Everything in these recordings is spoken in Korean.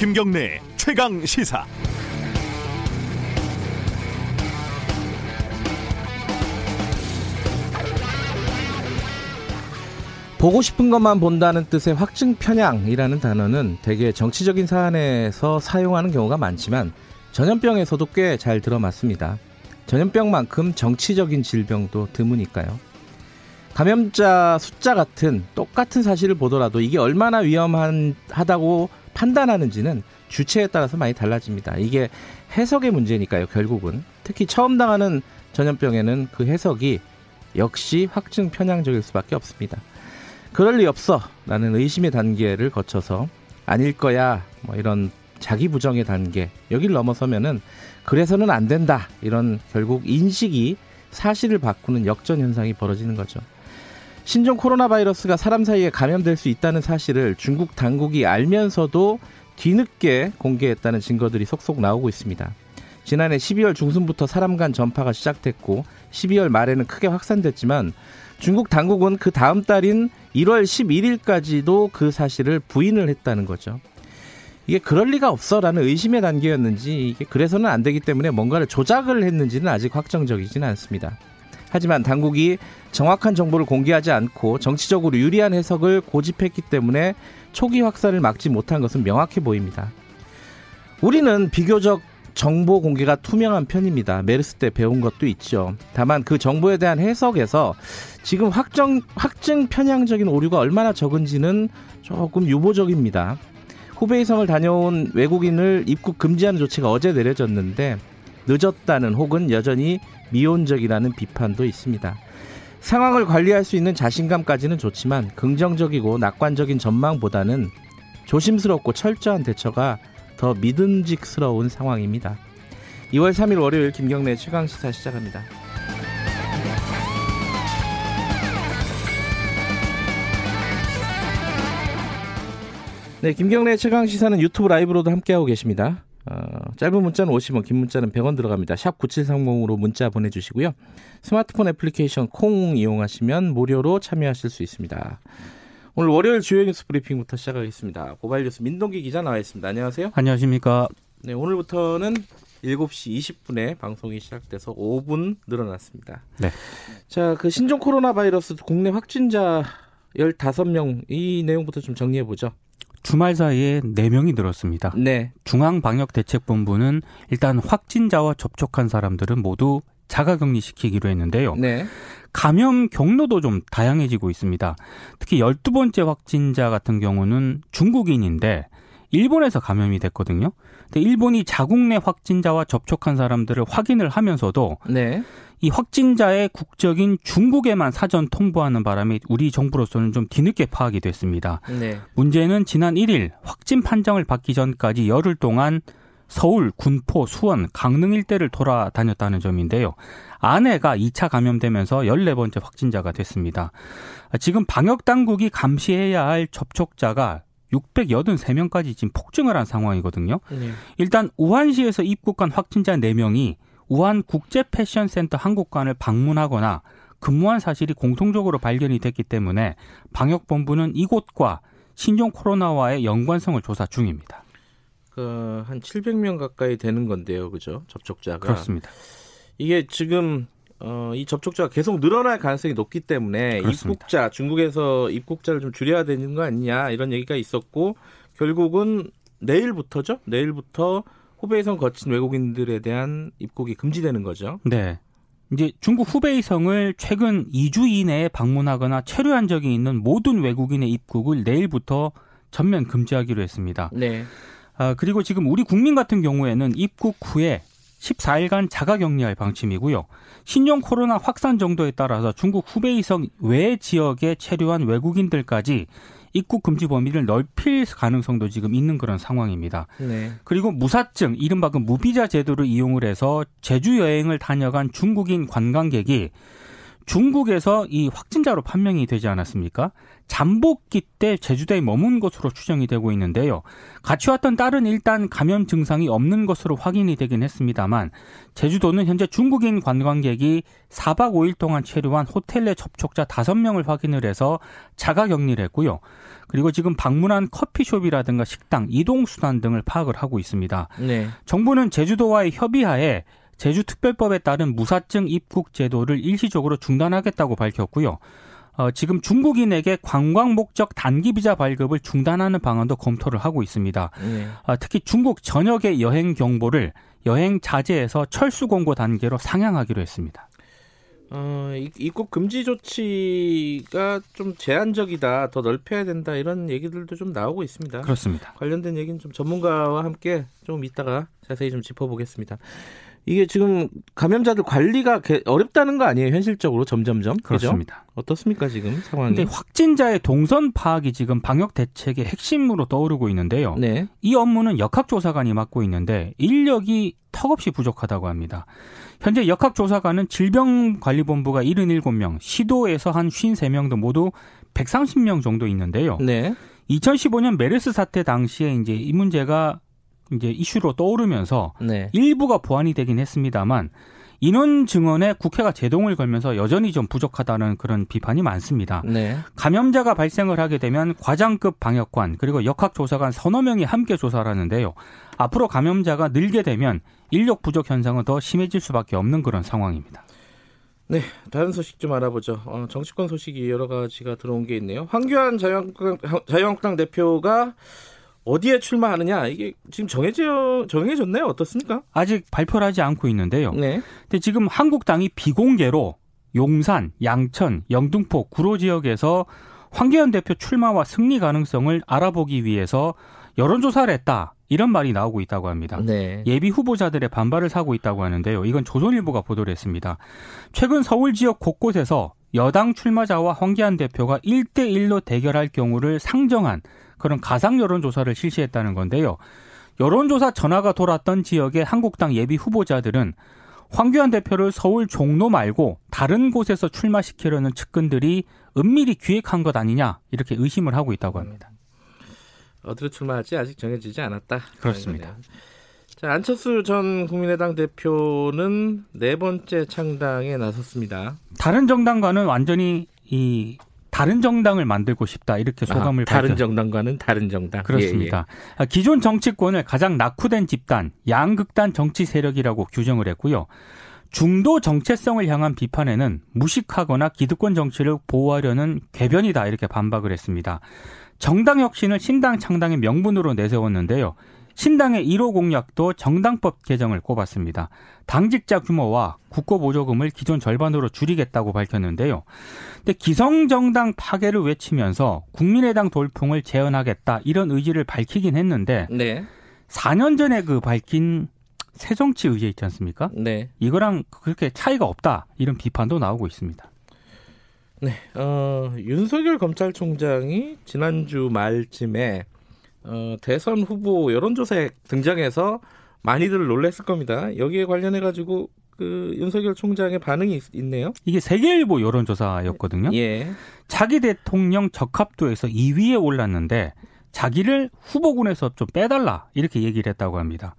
김경래 최강 시사. 보고 싶은 것만 본다는 뜻의 확증 편향이라는 단어는 대개 정치적인 사안에서 사용하는 경우가 많지만 전염병에서도 꽤 잘 들어맞습니다. 전염병만큼 정치적인 질병도 드무니까요. 감염자 숫자 같은 똑같은 사실을 보더라도 이게 얼마나 위험하다고 판단하는지는 주체에 따라서 많이 달라집니다. 이게 해석의 문제니까요, 결국은. 특히 처음 당하는 전염병에는 그 해석이 역시 확증 편향적일 수밖에 없습니다. 그럴 리 없어. 라는 의심의 단계를 거쳐서 아닐 거야. 뭐 이런 자기 부정의 단계. 여길 넘어서면은 그래서는 안 된다. 이런 결국 인식이 사실을 바꾸는 역전 현상이 벌어지는 거죠. 신종 코로나 바이러스가 사람 사이에 감염될 수 있다는 사실을 중국 당국이 알면서도 뒤늦게 공개했다는 증거들이 속속 나오고 있습니다. 지난해 12월 중순부터 사람 간 전파가 시작됐고 12월 말에는 크게 확산됐지만 중국 당국은 그 다음 달인 1월 11일까지도 그 사실을 부인을 했다는 거죠. 이게 그럴 리가 없어라는 의심의 단계였는지 이게 그래서는 안 되기 때문에 뭔가를 조작을 했는지는 아직 확정적이지는 않습니다. 하지만 당국이 정확한 정보를 공개하지 않고 정치적으로 유리한 해석을 고집했기 때문에 초기 확산을 막지 못한 것은 명확해 보입니다. 우리는 비교적 정보 공개가 투명한 편입니다. 메르스 때 배운 것도 있죠. 다만 그 정보에 대한 해석에서 지금 확정, 확증 편향적인 오류가 얼마나 적은지는 조금 유보적입니다. 후베이성을 다녀온 외국인을 입국 금지하는 조치가 어제 내려졌는데 늦었다는 혹은 여전히 미온적이라는 비판도 있습니다. 상황을 관리할 수 있는 자신감까지는 좋지만 긍정적이고 낙관적인 전망보다는 조심스럽고 철저한 대처가 더 믿음직스러운 상황입니다. 2월 3일 월요일 김경래 최강 시사 시작합니다. 네, 김경래 최강 시사는 유튜브 라이브로도 함께하고 계십니다. 어, 짧은 문자는 50원, 긴 문자는 100원 들어갑니다. 샵 9730으로 문자 보내주시고요. 스마트폰 애플리케이션 콩 이용하시면 무료로 참여하실 수 있습니다. 오늘 월요일 주요 뉴스 브리핑부터 시작하겠습니다. 고발 뉴스 민동기 기자 나와 있습니다. 안녕하세요. 안녕하십니까. 네, 오늘부터는 7시 20분에 방송이 시작돼서 5분 늘어났습니다. 네. 자, 그 신종 코로나 바이러스 국내 확진자 15명 이 내용부터 좀 정리해 보죠. 주말 사이에 4명이 늘었습니다. 네. 중앙방역대책본부는 일단 확진자와 접촉한 사람들은 모두 자가 격리 시키기로 했는데요. 네. 감염 경로도 좀 다양해지고 있습니다. 특히 12번째 확진자 같은 경우는 중국인인데 일본에서 감염이 됐거든요. 근데 일본이 자국 내 확진자와 접촉한 사람들을 확인을 하면서도 네. 이 확진자의 국적인 중국에만 사전 통보하는 바람에 우리 정부로서는 좀 뒤늦게 파악이 됐습니다. 네. 문제는 지난 1일 확진 판정을 받기 전까지 열흘 동안 서울, 군포, 수원, 강릉 일대를 돌아다녔다는 점인데요. 아내가 2차 감염되면서 14번째 확진자가 됐습니다. 지금 방역 당국이 감시해야 할 접촉자가 683명까지 지금 폭증을 한 상황이거든요. 네. 일단 우한시에서 입국한 확진자 4명이 우한 국제 패션 센터 한국관을 방문하거나 근무한 사실이 공통적으로 발견이 됐기 때문에 방역 본부는 이곳과 신종 코로나와의 연관성을 조사 중입니다. 그 한 700명 가까이 되는 건데요. 그죠? 접촉자가. 그렇습니다. 이게 지금 어, 이 접촉자가 계속 늘어날 가능성이 높기 때문에 그렇습니다. 입국자 중국에서 입국자를 좀 줄여야 되는 거 아니냐 이런 얘기가 있었고 결국은 내일부터죠. 내일부터 후베이성 거친 외국인들에 대한 입국이 금지되는 거죠. 네. 이제 중국 후베이성을 최근 2주 이내에 방문하거나 체류한 적이 있는 모든 외국인의 입국을 내일부터 전면 금지하기로 했습니다. 네. 아, 그리고 지금 우리 국민 같은 경우에는 입국 후에 14일간 자가 격리할 방침이고요. 신종 코로나 확산 정도에 따라서 중국 후베이성 외 지역에 체류한 외국인들까지 입국 금지 범위를 넓힐 가능성도 지금 있는 그런 상황입니다. 네. 그리고 무사증, 이른바 그 무비자 제도를 이용을 해서 제주 여행을 다녀간 중국인 관광객이 중국에서 이 확진자로 판명이 되지 않았습니까? 잠복기 때 제주도에 머문 것으로 추정이 되고 있는데요. 같이 왔던 딸은 일단 감염 증상이 없는 것으로 확인이 되긴 했습니다만 제주도는 현재 중국인 관광객이 4박 5일 동안 체류한 호텔 내 접촉자 5명을 확인을 해서 자가 격리를 했고요. 그리고 지금 방문한 커피숍이라든가 식당, 이동수단 등을 파악을 하고 있습니다. 네. 정부는 제주도와의 협의하에 제주특별법에 따른 무사증 입국 제도를 일시적으로 중단하겠다고 밝혔고요. 어, 지금 중국인에게 관광 목적 단기 비자 발급을 중단하는 방안도 검토를 하고 있습니다. 네. 어, 특히 중국 전역의 여행 경보를 여행 자제에서 철수 공고 단계로 상향하기로 했습니다. 어, 입국 금지 조치가 좀 제한적이다, 더 넓혀야 된다 이런 얘기들도 좀 나오고 있습니다. 그렇습니다. 관련된 얘기는 좀 전문가와 함께 좀 이따가 자세히 좀 짚어보겠습니다. 이게 지금 감염자들 관리가 어렵다는 거 아니에요? 현실적으로 점점점. 그렇습니다. 그죠? 어떻습니까 지금 상황이? 근데 확진자의 동선 파악이 지금 방역 대책의 핵심으로 떠오르고 있는데요. 네. 이 업무는 역학조사관이 맡고 있는데 인력이 턱없이 부족하다고 합니다. 현재 역학조사관은 질병관리본부가 77명, 시도에서 한 53명 등 모두 130명 정도 있는데요. 네. 2015년 메르스 사태 당시에 이제 이 문제가 이제 이슈로 떠오르면서 네. 일부가 보완이 되긴 했습니다만 인원 증언에 국회가 제동을 걸면서 여전히 좀 부족하다는 그런 비판이 많습니다. 네. 감염자가 발생을 하게 되면 과장급 방역관 그리고 역학조사관 서너 명이 함께 조사를 하는데요. 앞으로 감염자가 늘게 되면 인력 부족 현상은 더 심해질 수밖에 없는 그런 상황입니다. 네, 다른 소식 좀 알아보죠. 어, 정치권 소식이 여러 가지가 들어온 게 있네요. 황교안 자유한국당, 자유한국당 대표가 어디에 출마하느냐 이게 지금 정해져 정해졌나요? 어떻습니까? 아직 발표를 하지 않고 있는데요. 네. 근데 지금 한국당이 비공개로 용산, 양천, 영등포, 구로 지역에서 황교안 대표 출마와 승리 가능성을 알아보기 위해서 여론조사를 했다. 이런 말이 나오고 있다고 합니다. 네. 예비 후보자들의 반발을 사고 있다고 하는데요. 이건 조선일보가 보도를 했습니다. 최근 서울 지역 곳곳에서 여당 출마자와 황교안 대표가 1대1로 대결할 경우를 상정한 그런 가상 여론조사를 실시했다는 건데요. 여론조사 전화가 돌았던 지역의 한국당 예비 후보자들은 황교안 대표를 서울 종로 말고 다른 곳에서 출마시키려는 측근들이 은밀히 기획한 것 아니냐 이렇게 의심을 하고 있다고 합니다. 어디로 출마할지 아직 정해지지 않았다. 그렇습니다. 자, 안철수 전 국민의당 대표는 네 번째 창당에 나섰습니다. 다른 정당과는 완전히 이 다른 정당을 만들고 싶다 이렇게 소감을 아, 다른 정당과는 다른 정당 그렇습니다. 예, 예. 기존 정치권을 가장 낙후된 집단 양극단 정치 세력이라고 규정을 했고요. 중도 정체성을 향한 비판에는 무식하거나 기득권 정치를 보호하려는 궤변이다 이렇게 반박을 했습니다. 정당 혁신을 신당 창당의 명분으로 내세웠는데요. 신당의 1호 공약도 정당법 개정을 꼽았습니다. 당직자 규모와 국고 보조금을 기존 절반으로 줄이겠다고 밝혔는데요. 근데 기성정당 파괴를 외치면서 국민의당 돌풍을 재현하겠다 이런 의지를 밝히긴 했는데 네. 4년 전에 그 밝힌 새정치 의제 있지 않습니까? 네. 이거랑 그렇게 차이가 없다 이런 비판도 나오고 있습니다. 네, 어, 윤석열 검찰총장이 지난주 말쯤에 어, 대선 후보 여론조사에 등장해서 많이들 놀랐을 겁니다. 여기에 관련해 가지고 그 윤석열 총장의 반응이 있, 네요 이게 세계일보 여론조사였거든요. 예. 자기 대통령 적합도에서 2위에 올랐는데 자기를 후보군에서 좀 빼달라 이렇게 얘기를 했다고 합니다.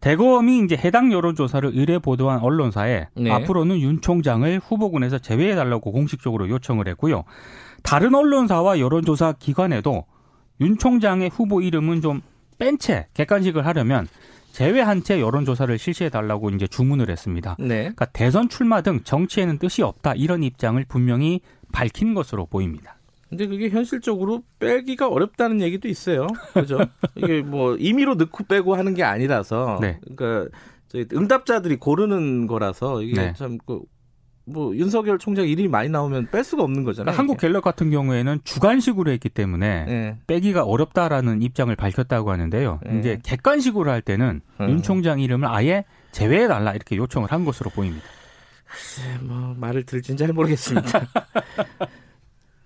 대검이 이제 해당 여론조사를 의뢰 보도한 언론사에 네. 앞으로는 윤 총장을 후보군에서 제외해달라고 공식적으로 요청을 했고요. 다른 언론사와 여론조사 기관에도 윤 총장의 후보 이름은 좀 뺀 채 객관식을 하려면 제외한 채 여론조사를 실시해 달라고 이제 주문을 했습니다. 네. 그러니까 대선 출마 등 정치에는 뜻이 없다 이런 입장을 분명히 밝힌 것으로 보입니다. 근데 그게 현실적으로 빼기가 어렵다는 얘기도 있어요. 그죠? 이게 뭐 임의로 넣고 빼고 하는 게 아니라서 네. 그러니까 응답자들이 고르는 거라서 이게 네. 참 그 뭐 윤석열 총장 이름이 많이 나오면 뺄 수가 없는 거잖아요. 그러니까 한국 갤럽 같은 경우에는 주관식으로 했기 때문에 네. 빼기가 어렵다라는 입장을 밝혔다고 하는데요. 네. 이제 객관식으로 할 때는 음. 윤 총장 이름을 아예 제외해 달라 이렇게 요청을 한 것으로 보입니다. 글쎄, 뭐 말을 들진 잘 모르겠습니다.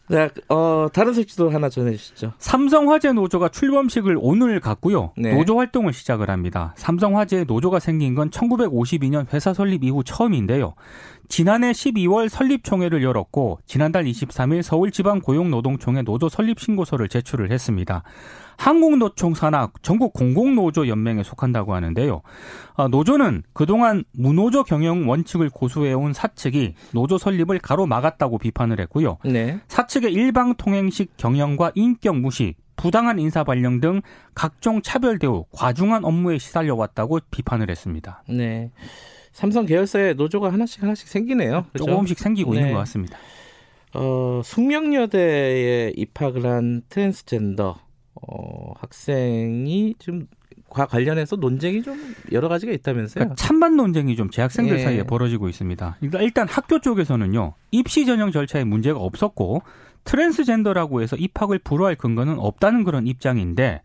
네, 어, 다른 소식도 하나 전해주시죠. 삼성화재 노조가 출범식을 오늘 갖고요. 네. 노조 활동을 시작을 합니다. 삼성화재 노조가 생긴 건 1952년 회사 설립 이후 처음인데요. 지난해 12월 설립총회를 열었고 지난달 23일 서울지방고용노동총회 노조 설립 신고서를 제출을 했습니다. 한국노총 산하 전국 공공노조 연맹에 속한다고 하는데요. 아, 노조는 그동안 무노조 경영 원칙을 고수해온 사측이 노조 설립을 가로막았다고 비판을 했고요. 네. 사측의 일방통행식 경영과 인격 무시, 부당한 인사 발령 등 각종 차별 대우, 과중한 업무에 시달려 왔다고 비판을 했습니다. 네. 삼성 계열사에 노조가 하나씩 하나씩 생기네요. 그렇죠? 조금씩 생기고 네. 있는 것 같습니다. 어, 숙명여대에 입학을 한 트랜스젠더 어, 학생이 좀과 관련해서 논쟁이 좀 여러 가지가 있다면서요? 그러니까 찬반 논쟁이 좀 재학생들 예. 사이에 벌어지고 있습니다. 그러니까 일단 학교 쪽에서는요 입시 전형 절차에 문제가 없었고 트랜스젠더라고 해서 입학을 불허할 근거는 없다는 그런 입장인데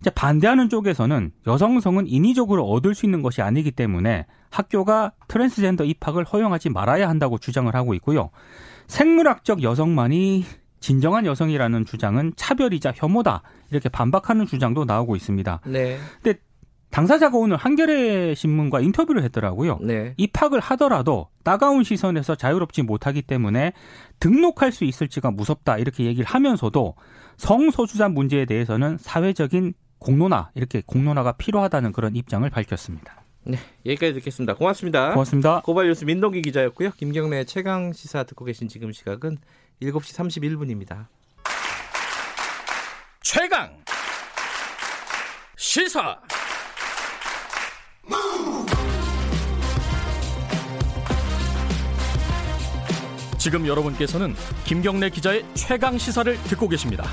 이제 반대하는 쪽에서는 여성성은 인위적으로 얻을 수 있는 것이 아니기 때문에 학교가 트랜스젠더 입학을 허용하지 말아야 한다고 주장을 하고 있고요. 생물학적 여성만이 진정한 여성이라는 주장은 차별이자 혐오다 이렇게 반박하는 주장도 나오고 있습니다. 네. 근데 당사자가 오늘 한겨레 신문과 인터뷰를 했더라고요. 네. 입학을 하더라도 따가운 시선에서 자유롭지 못하기 때문에 등록할 수 있을지가 무섭다 이렇게 얘기를 하면서도 성소수자 문제에 대해서는 사회적인 공론화 이렇게 공론화가 필요하다는 그런 입장을 밝혔습니다. 네, 여기까지 듣겠습니다. 고맙습니다. 고맙습니다. 고발 뉴스 민동기 기자였고요. 김경래 최강 시사 듣고 계신 지금 시각은 7시 31분입니다. 최강 시사 지금 여러분께서는 김경래 기자의 최강 시사를 듣고 계십니다.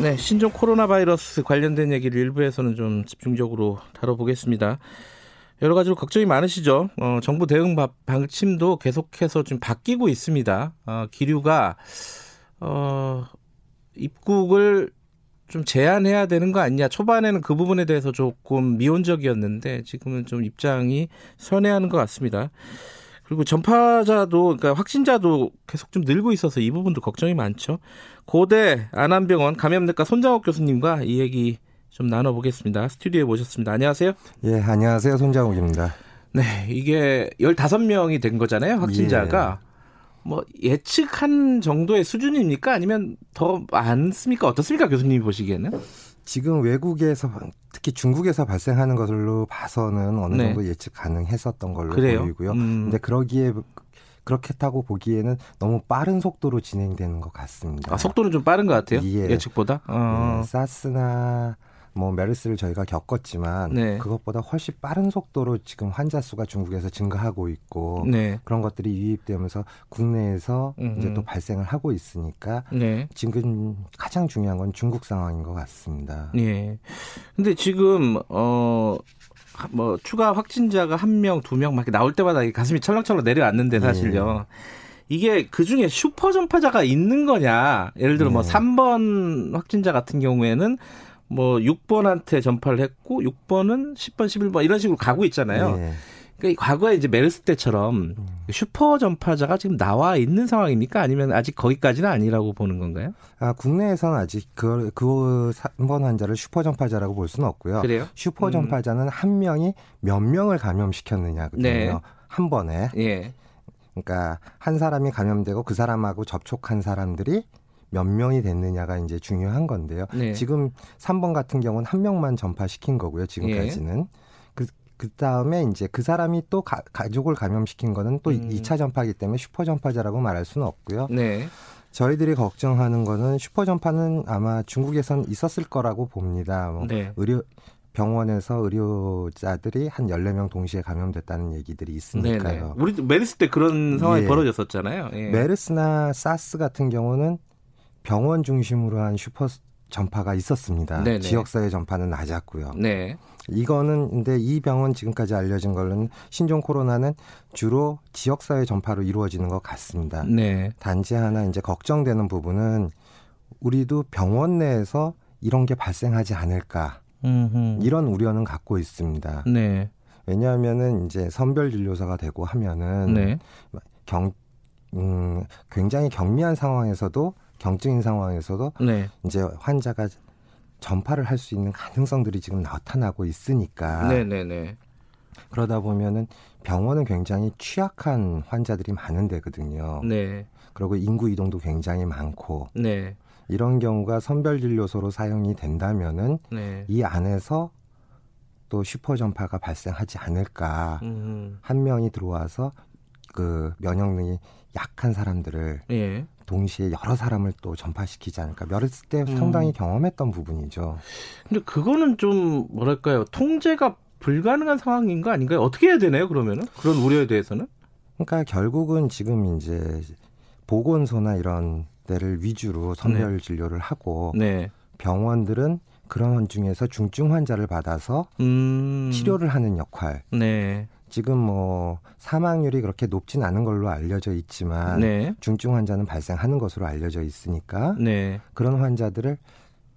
네, 신종 코로나 바이러스 관련된 얘기를 일부에서는 좀 집중적으로 다뤄보겠습니다. 여러 가지로 걱정이 많으시죠. 어, 정부 대응 방침도 계속해서 좀 바뀌고 있습니다. 어, 기류가 어, 입국을 좀 제한해야 되는 거 아니냐. 초반에는 그 부분에 대해서 조금 미온적이었는데 지금은 좀 입장이 선회하는 것 같습니다. 그리고 전파자도 그러니까 확진자도 계속 좀 늘고 있어서 이 부분도 걱정이 많죠. 고대 안암병원 감염내과 손장욱 교수님과 이 얘기 좀 나눠보겠습니다. 스튜디오에 모셨습니다. 안녕하세요. 예, 안녕하세요. 손장욱입니다. 네, 이게 15명이 된 거잖아요. 확진자가. 예. 뭐 예측한 정도의 수준입니까? 아니면 더 많습니까? 어떻습니까? 교수님이 보시기에는? 지금 외국에서 특히 중국에서 발생하는 것으로 봐서는 어느 네. 정도 예측 가능했었던 걸로 그래요? 보이고요. 음. 근데 그러기에 그렇겠다고 보기에는 너무 빠른 속도로 진행되는 것 같습니다. 아, 속도는 좀 빠른 것 같아요. 예. 측보다 어. 네, 사스나 뭐 메르스를 저희가 겪었지만 네. 그것보다 훨씬 빠른 속도로 지금 환자 수가 중국에서 증가하고 있고 네. 그런 것들이 유입되면서 국내에서 음음. 이제 또 발생을 하고 있으니까 네. 지금 가장 중요한 건 중국 상황인 것 같습니다. 예. 근데 지금 어. 뭐 추가 확진자가 한 명, 두 명막 나올 때마다 가슴이 철렁철렁 내려앉는데 사실요. 예. 이게 그 중에 슈퍼 전파자가 있는 거냐? 예를 들어 뭐 네. 뭐 3번 확진자 같은 경우에는 뭐 6번한테 전파를 했고 6번은 10번, 11번 이런 식으로 가고 있잖아요. 네. 그러니까 과거에 이제 메르스 때처럼 음. 슈퍼 전파자가 지금 나와 있는 상황입니까? 아니면 아직 거기까지는 아니라고 보는 건가요? 아, 국내에서는 아직 그, 그 3번 환자를 슈퍼 전파자라고 볼 수는 없고요. 그래요? 슈퍼 음. 전파자는 음. 한 명이 몇 명을 감염시켰느냐거든요. 네. 한 번에. 예. 그러니까 한 사람이 감염되고 그 사람하고 접촉한 사람들이 몇 명이 됐느냐가 이제 중요한 건데요. 네. 지금 3번 같은 경우는 한 명만 전파시킨 거고요. 지금까지는. 예. 그, 그 다음에 이제 그 사람이 또 가, 족을 감염시킨 거는 또 음. 2차 전파기 때문에 슈퍼 전파자라고 말할 수는 없고요. 네. 저희들이 걱정하는 거는 슈퍼 전파는 아마 중국에선 있었을 거라고 봅니다. 뭐 네. 의료 병원에서 의료자들이 한 14명 동시에 감염됐다는 얘기들이 있으니까요. 네네. 우리 메르스 때 그런 상황이 예. 벌어졌었잖아요. 예. 메르스나 사스 같은 경우는 병원 중심으로 한 슈퍼 전파가 있었습니다. 네네. 지역사회 전파는 낮았고요. 네. 이거는 근데 이 병은 지금까지 알려진 걸로는 신종 코로나는 주로 지역사회 전파로 이루어지는 것 같습니다. 네. 단지 하나 이제 걱정되는 부분은 우리도 병원 내에서 이런 게 발생하지 않을까 음흠. 이런 우려는 갖고 있습니다. 네. 왜냐하면은 이제 선별 진료사가 되고 하면은 네. 경 음, 굉장히 경미한 상황에서도 경증인 상황에서도 네. 이제 환자가 전파를 할 수 있는 가능성들이 지금 나타나고 있으니까. 네네네. 그러다 보면은 병원은 굉장히 취약한 환자들이 많은 데거든요. 네. 그리고 인구 이동도 굉장히 많고. 네. 이런 경우가 선별 진료소로 사용이 된다면은 네. 이 안에서 또 슈퍼 전파가 발생하지 않을까. 음. 한 명이 들어와서 그 면역력이 약한 사람들을 예. 동시에 여러 사람을 또 전파시키지 않을까. 메르스 때 음. 상당히 경험했던 부분이죠. 근데 그거는 좀 뭐랄까요? 통제가 불가능한 상황인 거 아닌가요? 어떻게 해야 되나요? 그러면은 그런 우려에 대해서는? 그러니까 결국은 지금 이제 보건소나 이런 데를 위주로 선별 네. 진료를 하고 네. 병원들은 그런 중에서 중증 환자를 받아서 음. 치료를 하는 역할. 네. 지금 뭐 사망률이 그렇게 높진 않은 걸로 알려져 있지만 네. 중증 환자는 발생하는 것으로 알려져 있으니까 네. 그런 환자들을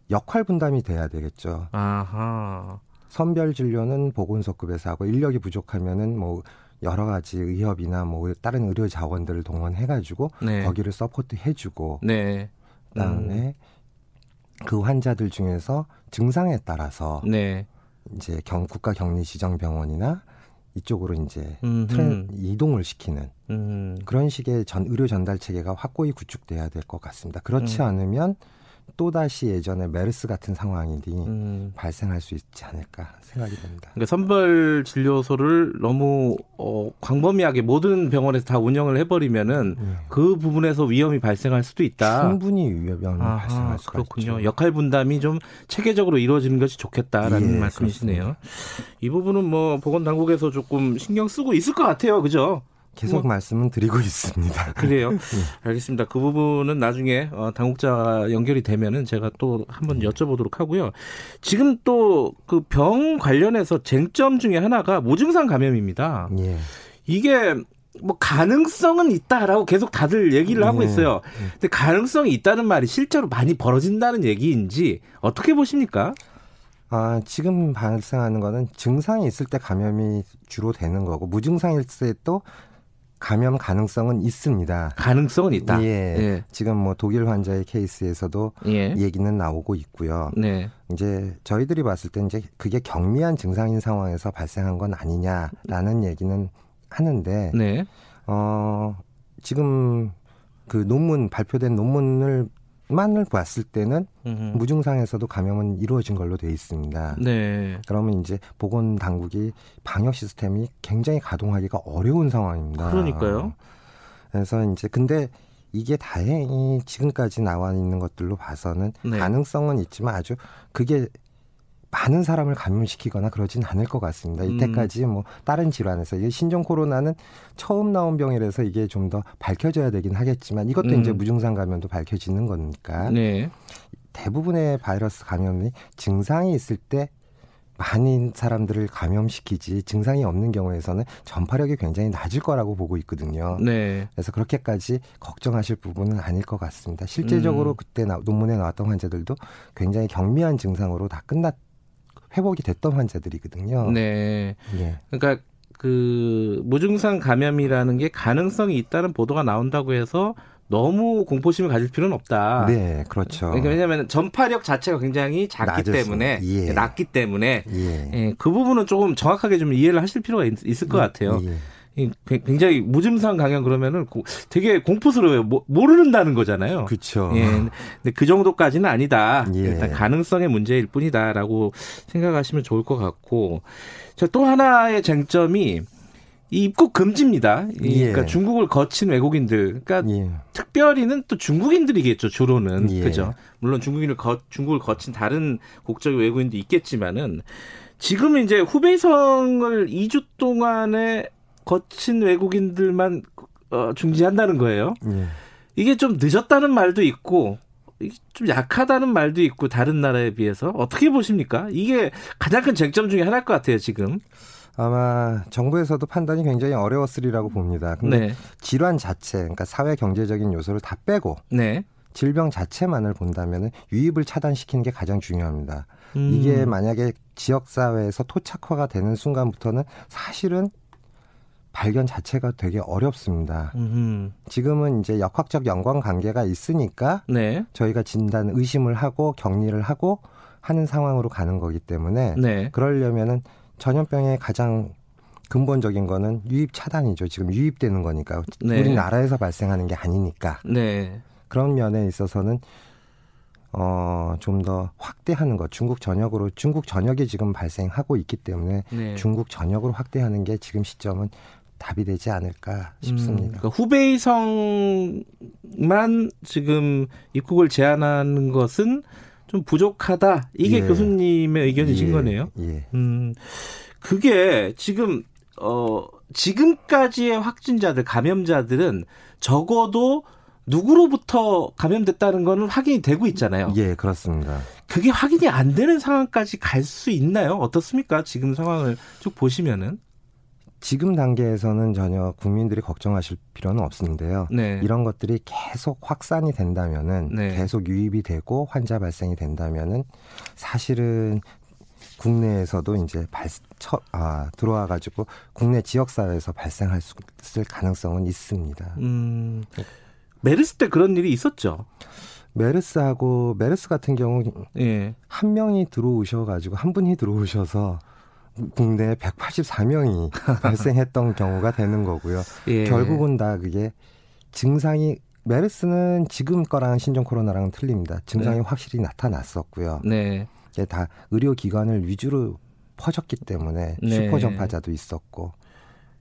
역할 분담이 돼야 되겠죠. 아하. 선별 진료는 보건소급에서 하고 인력이 부족하면은 뭐 여러 가지 의협이나 뭐 다른 의료 자원들을 동원해 가지고 네. 거기를 support 해 주고 네. 그다음에 음. 그 환자들 중에서 증상에 따라서 네. 이제 경 국가 격리 지정 병원이나 이쪽으로 이제 trans, 이동을 시키는 음 그런 식의 전 의료 전달 체계가 확고히 구축돼야 될 것 같습니다. 그렇지 음. 않으면 또다시 예전에 메르스 같은 상황이 음. 발생할 수 있지 않을까 생각이 됩니다. 그러니까 선별 진료소를 너무 어, 광범위하게 모든 병원에서 다 운영을 해버리면은 네. 그 부분에서 위험이 발생할 수도 있다. 충분히 위험이 아하, 발생할 수가 그렇군요. 있죠. 역할 분담이 좀 체계적으로 이루어지는 것이 좋겠다라는 예, 말씀이시네요. 그렇습니다. 이 부분은 뭐 보건당국에서 조금 신경 쓰고 있을 것 같아요. 그죠? 계속 뭐, 말씀은 드리고 있습니다. 그래요. 네. 알겠습니다. 그 부분은 나중에 어, 당국자 연결이 되면은 제가 또 한번 네. 여쭤보도록 하고요. 지금 또 그 병 관련해서 쟁점 중에 하나가 무증상 감염입니다. 예. 이게 뭐 가능성은 있다라고 계속 다들 얘기를 하고 네. 있어요. 근데 가능성이 있다는 말이 실제로 많이 벌어진다는 얘기인지 어떻게 보십니까? 아, 지금 발생하는 거는 증상이 있을 때 감염이 주로 되는 거고 무증상일 때 또 감염 가능성은 있습니다. 가능성은 있다. 예. 예. 지금 뭐 독일 환자의 케이스에서도 예. 얘기는 나오고 있고요. 네. 이제 저희들이 봤을 때 이제 그게 경미한 증상인 상황에서 발생한 건 아니냐라는 얘기는 하는데 네. 어 지금 그 논문 발표된 논문을 만을 봤을 때는 음흠. 무증상에서도 감염은 이루어진 걸로 돼 있습니다. 네. 그러면 이제 보건 당국이 방역 시스템이 굉장히 가동하기가 어려운 상황입니다. 그러니까요. 그래서 이제 근데 이게 다행히 지금까지 나와 있는 것들로 봐서는 네. 가능성은 있지만 아주 그게 많은 사람을 감염시키거나 그러진 않을 것 같습니다. 이때까지 음. 뭐 다른 질환에서 이 신종 코로나는 처음 나온 병이라서 이게 좀 더 밝혀져야 되긴 하겠지만 이것도 음. 이제 무증상 감염도 밝혀지는 거니까 네. 대부분의 바이러스 감염이 증상이 있을 때 많은 사람들을 감염시키지 증상이 없는 경우에서는 전파력이 굉장히 낮을 거라고 보고 있거든요. 네. 그래서 그렇게까지 걱정하실 부분은 아닐 것 같습니다. 실제적으로 음. 그때 나, 논문에 나왔던 환자들도 굉장히 경미한 증상으로 다 끝났 회복이 됐던 환자들이거든요. 네. 네. 그러니까 그 무증상 감염이라는 게 가능성이 있다는 보도가 나온다고 해서 너무 공포심을 가질 필요는 없다. 네, 그렇죠. 그러니까 왜냐하면 전파력 자체가 굉장히 작기 낮았습니다. 때문에 예. 낮기 때문에 예. 예. 그 부분은 조금 정확하게 좀 이해를 하실 필요가 있, 을것 예. 같아요. 예. 굉장히 무증상 강연 그러면은 되게 공포스러워요. 모르는다는 거잖아요. 그렇죠. 예. 근데 그 정도까지는 아니다. 예. 일단 가능성의 문제일 뿐이다라고 생각하시면 좋을 것 같고. 또 하나의 쟁점이 이 입국 금지입니다. 예. 그러니까 중국을 거친 외국인들, 그러니까 예. 특별히는 또 중국인들이겠죠 주로는 예. 그죠. 물론 중국인을 거, 중국을 거친 다른 국적의 외국인도 있겠지만은 지금 이제 후베이성을 2주 동안에 거친 외국인들만 어, 중지한다는 거예요. 예. 이게 좀 늦었다는 말도 있고 좀 약하다는 말도 있고 다른 나라에 비해서 어떻게 보십니까? 이게 가장 큰 쟁점 중에 하나일 것 같아요 지금. 아마 정부에서도 판단이 굉장히 어려웠으리라고 봅니다. 근데 네. 질환 자체, 그러니까 사회 경제적인 요소를 다 빼고 네. 질병 자체만을 본다면 유입을 차단시키는 게 가장 중요합니다. 음. 이게 만약에 지역 사회에서 토착화가 되는 순간부터는 사실은 발견 자체가 되게 어렵습니다. 음흠. 지금은 이제 역학적 연관 관계가 있으니까 네. 저희가 진단 의심을 하고 격리를 하고 하는 상황으로 가는 거기 때문에 네. 그러려면은 전염병의 가장 근본적인 거는 유입 차단이죠. 지금 유입되는 거니까 네. 우리나라에서 발생하는 게 아니니까. 네. 그런 면에 있어서는 어, 좀 더 확대하는 것, 중국 전역으로, 중국 전역이 지금 발생하고 있기 때문에 네. 중국 전역으로 확대하는 게 지금 시점은 답이 되지 않을까 싶습니다. 음, 그러니까 후베이성만 지금 입국을 제한하는 것은 좀 부족하다. 이게 예. 교수님의 의견이신 예. 거네요. 예. 음, 그게 지금 어 지금까지의 확진자들 감염자들은 적어도 누구로부터 감염됐다는 거는 확인이 되고 있잖아요. 예, 그렇습니다. 그게 확인이 안 되는 상황까지 갈 수 있나요? 어떻습니까? 지금 상황을 쭉 보시면은. 지금 단계에서는 전혀 국민들이 걱정하실 필요는 없는데요. 네. 이런 것들이 계속 확산이 된다면은 네. 계속 유입이 되고 환자 발생이 된다면은 사실은 국내에서도 이제 발, 처, 아, 들어와 가지고 국내 지역 사회에서 발생할 수 있을 가능성은 있습니다. 음. 메르스 때 그런 일이 있었죠. 메르스하고 메르스 같은 경우 예. 한 명이 들어오셔 가지고 한 분이 들어오셔서 국내에 184명이 발생했던 경우가 되는 거고요. 예. 결국은 다 그게 증상이 메르스는 지금 거랑 신종 코로나랑은 틀립니다. 증상이 네. 확실히 나타났었고요. 네. 이게 다 의료기관을 위주로 퍼졌기 때문에 네. 슈퍼 전파자도 있었고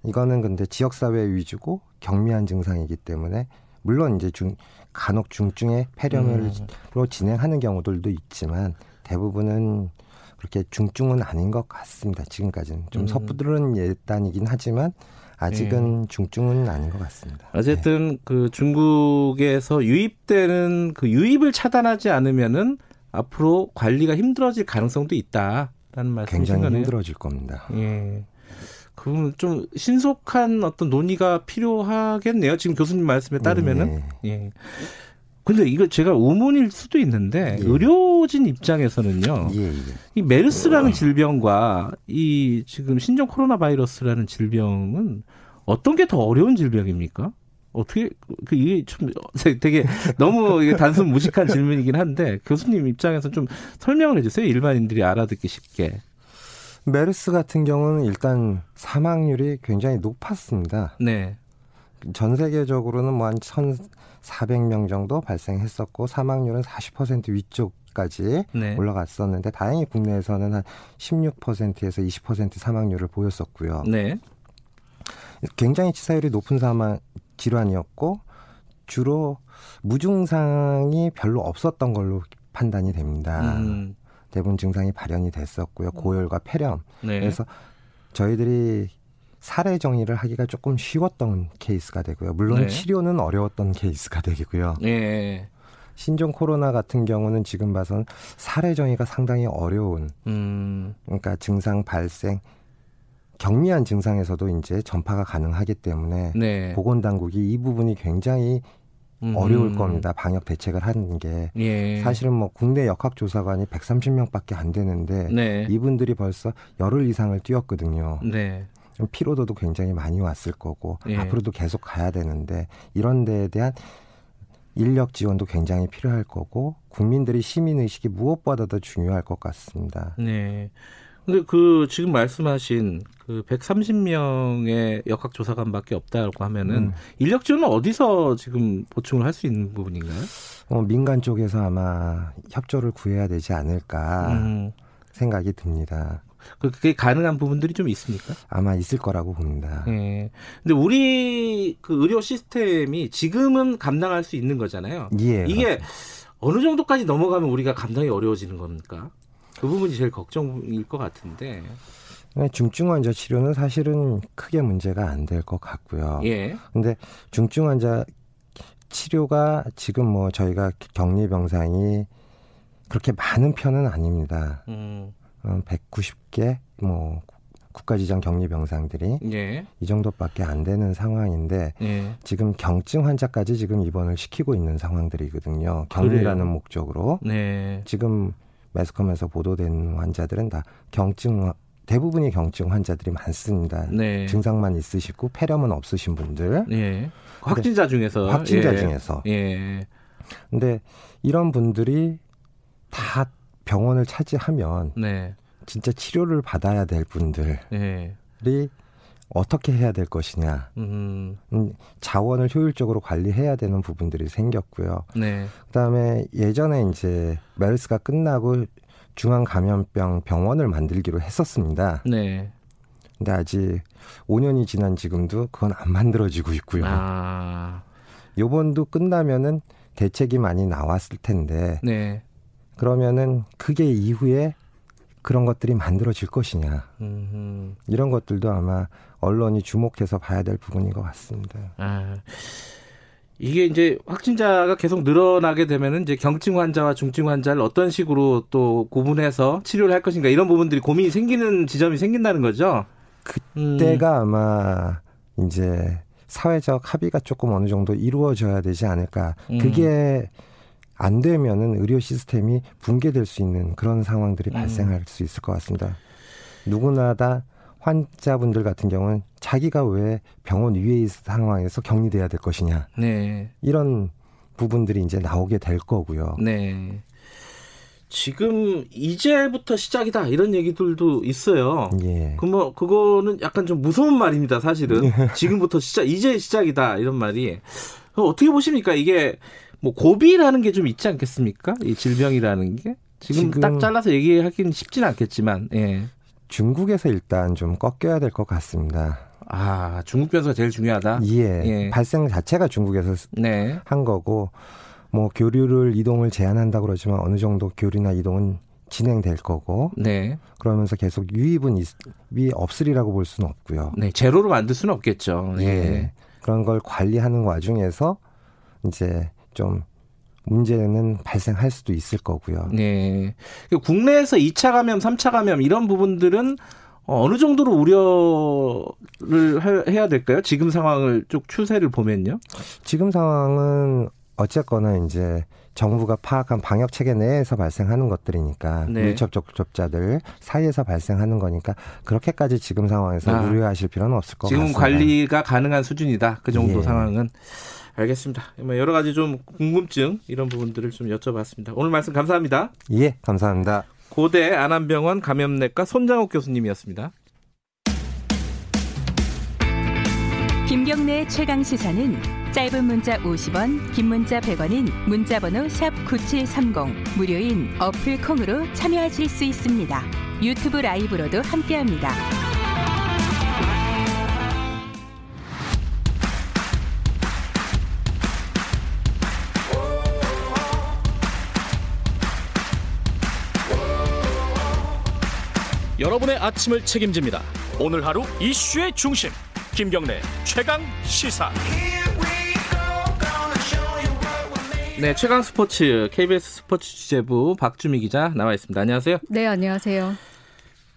이거는 근데 지역사회 위주고 경미한 증상이기 때문에 물론 이제 중 간혹 중증의 폐렴으로 음. 진행하는 경우들도 있지만 대부분은 그렇게 중증은 아닌 것 같습니다. 지금까지는 좀 음. 섣부른 예단이긴 하지만 아직은 네. 중증은 아닌 것 같습니다. 어쨌든 네. 그 중국에서 유입되는 그 유입을 차단하지 않으면은 앞으로 관리가 힘들어질 가능성도 있다라는 말씀이신 굉장히 거네요. 힘들어질 겁니다. 예. 그럼 좀 신속한 어떤 논의가 필요하겠네요. 지금 교수님 말씀에 따르면은. 예. 예. 근데 이거 제가 우문일 수도 있는데 예. 의료진 입장에서는요. 예, 예. 이 메르스라는 질병과 이 지금 신종 코로나 바이러스라는 질병은 어떤 게 더 어려운 질병입니까? 어떻게 그 이게 좀 되게 너무 단순 무식한 질문이긴 한데 교수님 입장에서 좀 설명을 해주세요. 일반인들이 알아듣기 쉽게. 메르스 같은 경우는 일단 사망률이 굉장히 높았습니다. 네. 전 세계적으로는 뭐 한 1,400명 정도 발생했었고 사망률은 40% 위쪽 까지 네. 올라갔었는데 다행히 국내에서는 한 16%에서 20% 사망률을 보였었고요. 네. 굉장히 치사율이 높은 사망 질환이었고 주로 무증상이 별로 없었던 걸로 판단이 됩니다. 음. 대부분 증상이 발현이 됐었고요. 고열과 폐렴. 네. 그래서 저희들이 사례 정의를 하기가 조금 쉬웠던 케이스가 되고요. 물론 네. 치료는 어려웠던 케이스가 되고요. 네. 신종 코로나 같은 경우는 지금 봐선 사례 정의가 상당히 어려운. 음. 그러니까 증상 발생 경미한 증상에서도 이제 전파가 가능하기 때문에 네. 보건 당국이 이 부분이 굉장히 음. 어려울 겁니다. 방역 대책을 하는 게 예. 사실은 뭐 국내 역학 조사관이 130명밖에 안 되는데 네. 이분들이 벌써 열흘 이상을 뛰었거든요. 네. 피로도도 굉장히 많이 왔을 거고 예. 앞으로도 계속 가야 되는데 이런 데에 대한 인력 지원도 굉장히 필요할 거고 국민들의 시민 의식이 무엇보다도 중요할 것 같습니다. 네. 근데 그 지금 말씀하신 그 130명의 역학 조사관밖에 없다고 하면은 음. 인력 지원은 어디서 지금 보충을 할 수 있는 부분인가요? 어, 민간 쪽에서 아마 협조를 구해야 되지 않을까 음. 생각이 듭니다. 그, 그게 가능한 부분들이 좀 있습니까? 아마 있을 거라고 봅니다. 예. 근데 우리 그 의료 시스템이 지금은 감당할 수 있는 거잖아요. 예. 이게 맞습니다. 어느 정도까지 넘어가면 우리가 감당이 어려워지는 겁니까? 그 부분이 제일 걱정일 것 같은데. 네, 중증 환자 치료는 사실은 크게 문제가 안 될 것 같고요. 예. 근데 중증 환자 치료가 지금 뭐 저희가 격리 병상이 그렇게 많은 편은 아닙니다. 음. 190개 어, 뭐 국가지정 격리 병상들이 예. 이 정도밖에 안 되는 상황인데 예. 지금 경증 환자까지 지금 입원을 시키고 있는 상황들이거든요. 격리라는 그래요? 목적으로 네. 지금 매스컴에서 보도된 환자들은 다 경증 대부분이 경증 환자들이 많습니다. 네. 증상만 있으시고 폐렴은 없으신 분들. 네. 확진자 중에서 확진자 예. 중에서. 예. 근데 이런 분들이 다 병원을 차지하면 네. 진짜 치료를 받아야 될 분들이 네. 어떻게 해야 될 것이냐. 음. 음. 자원을 효율적으로 관리해야 되는 부분들이 생겼고요. 네. 그다음에 예전에 이제 메르스가 끝나고 중앙 감염병 병원을 만들기로 했었습니다. 네. 근데 아직 5년이 지난 지금도 그건 안 만들어지고 있고요. 아. 요번도 끝나면은 대책이 많이 나왔을 텐데. 네. 그러면은 그게 이후에 그런 것들이 만들어질 것이냐. 음흠. 이런 것들도 아마 언론이 주목해서 봐야 될 부분인 것 같습니다. 아, 이게 이제 확진자가 계속 늘어나게 되면은 이제 경증 환자와 중증 환자를 어떤 식으로 또 구분해서 치료를 할 것인가 이런 부분들이 고민이 생기는 지점이 생긴다는 거죠. 그때가 음. 아마 이제 사회적 합의가 조금 어느 정도 이루어져야 되지 않을까. 음. 그게 안 되면은 의료 시스템이 붕괴될 수 있는 그런 상황들이 음. 발생할 수 있을 것 같습니다. 누구나 다 환자분들 같은 경우는 자기가 왜 병원 위에 있는 상황에서 격리돼야 될 것이냐. 네. 이런 부분들이 이제 나오게 될 거고요. 네. 지금 이제부터 시작이다 이런 얘기들도 있어요. 예. 그뭐 그거는 약간 좀 무서운 말입니다, 사실은. 예. 지금부터 시작 이제 시작이다 이런 말이 어떻게 보십니까? 이게 뭐 고비라는 게 좀 있지 않겠습니까? 이 질병이라는 게 지금, 지금 딱 잘라서 얘기하기는 쉽지는 않겠지만, 예. 중국에서 일단 좀 꺾여야 될 것 같습니다. 아, 중국 변수가 제일 중요하다. 예, 예. 발생 자체가 중국에서 네. 한 거고, 뭐 교류를 이동을 제한한다 그러지만 어느 정도 교류나 이동은 진행될 거고, 네. 그러면서 계속 유입은 이 없으리라고 볼 수는 없고요. 네, 제로로 만들 수는 없겠죠. 예. 예. 그런 걸 관리하는 와중에서 이제 좀 문제는 발생할 수도 있을 거고요. 네. 국내에서 2차 감염, 3차 감염 이런 부분들은 어느 정도로 우려를 해야 될까요? 지금 상황을 쭉 추세를 보면요. 지금 상황은 어쨌거나 이제 정부가 파악한 방역 체계 내에서 발생하는 것들이니까 네. 밀접 접촉자들 사이에서 발생하는 거니까 그렇게까지 지금 상황에서 아, 우려하실 필요는 없을 것 지금 같습니다. 지금 관리가 가능한 수준이다. 그 정도 예. 상황은 알겠습니다. 뭐 여러 가지 좀 궁금증 이런 부분들을 좀 여쭤봤습니다. 오늘 말씀 감사합니다. 예, 감사합니다. 고대 안암병원 감염내과 손장욱 교수님이었습니다. 김경래 최강 시사는 짧은 문자 50원, 긴 문자 100원인 문자번호 샵 #9730 무료인 어플 콩으로 참여하실 수 있습니다. 유튜브 라이브로도 함께합니다. 여러분의 아침을 책임집니다. 오늘 하루 이슈의 중심 김경래 최강 시사. 네, 최강 스포츠 KBS 스포츠 취재부 박주미 기자 나와 있습니다. 안녕하세요. 네, 안녕하세요.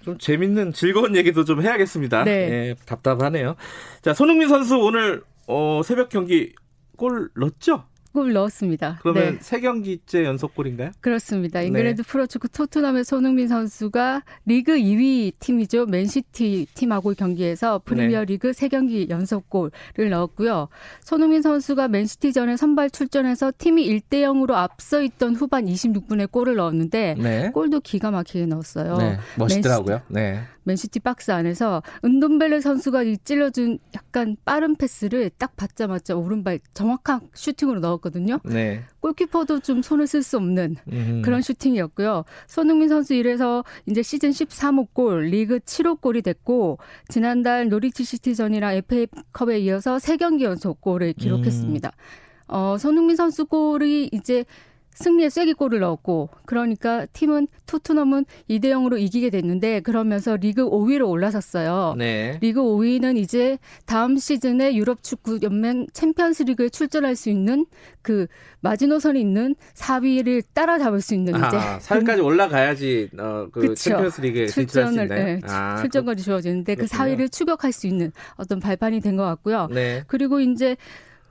좀 재밌는 즐거운 얘기도 좀 해야겠습니다. 네. 네 답답하네요. 자, 손흥민 선수 오늘 어, 새벽 경기 골 넣었죠? 골 넣었습니다. 그러면 네. 세 경기째 연속골인가요? 그렇습니다. 네. 잉글랜드 네. 프로축구 토트넘의 손흥민 선수가 리그 2위 팀이죠. 맨시티 팀하고 경기에서 프리미어리그 네. 세 경기 연속골을 넣었고요. 손흥민 선수가 맨시티전에 선발 출전해서 팀이 1대 0으로 앞서 있던 후반 26분에 골을 넣었는데 네. 골도 기가 막히게 넣었어요. 네. 멋있더라고요. 맨시티, 네. 맨시티 박스 안에서 은돈벨레 선수가 찔러준 약간 빠른 패스를 딱 받자마자 오른발 정확한 슈팅으로 넣었거든요. 네. 골키퍼도 좀 손을 쓸 수 없는 음흠. 그런 슈팅이었고요. 손흥민 선수 이래서 이제 시즌 13호 골, 리그 7호 골이 됐고 지난달 노리치 시티전이랑 FA컵에 이어서 3경기 연속 골을 기록했습니다. 음. 어, 손흥민 선수 골이 이제 승리의 쐐기골을 넣었고 그러니까 팀은 토트넘은 2대 0으로 이기게 됐는데 그러면서 리그 5위로 올라섰어요. 네. 리그 5위는 이제 다음 시즌에 유럽 축구 연맹 챔피언스 리그에 출전할 수 있는 그 마지노선이 있는 4위를 따라잡을 수 있는 아, 이제 4위까지 올라가야지 어, 그 챔피언스 리그에 출전을 네, 아, 출전권이 주어지는데 그 그렇군요. 그 4위를 추격할 수 있는 어떤 발판이 된 것 같고요. 네. 그리고 이제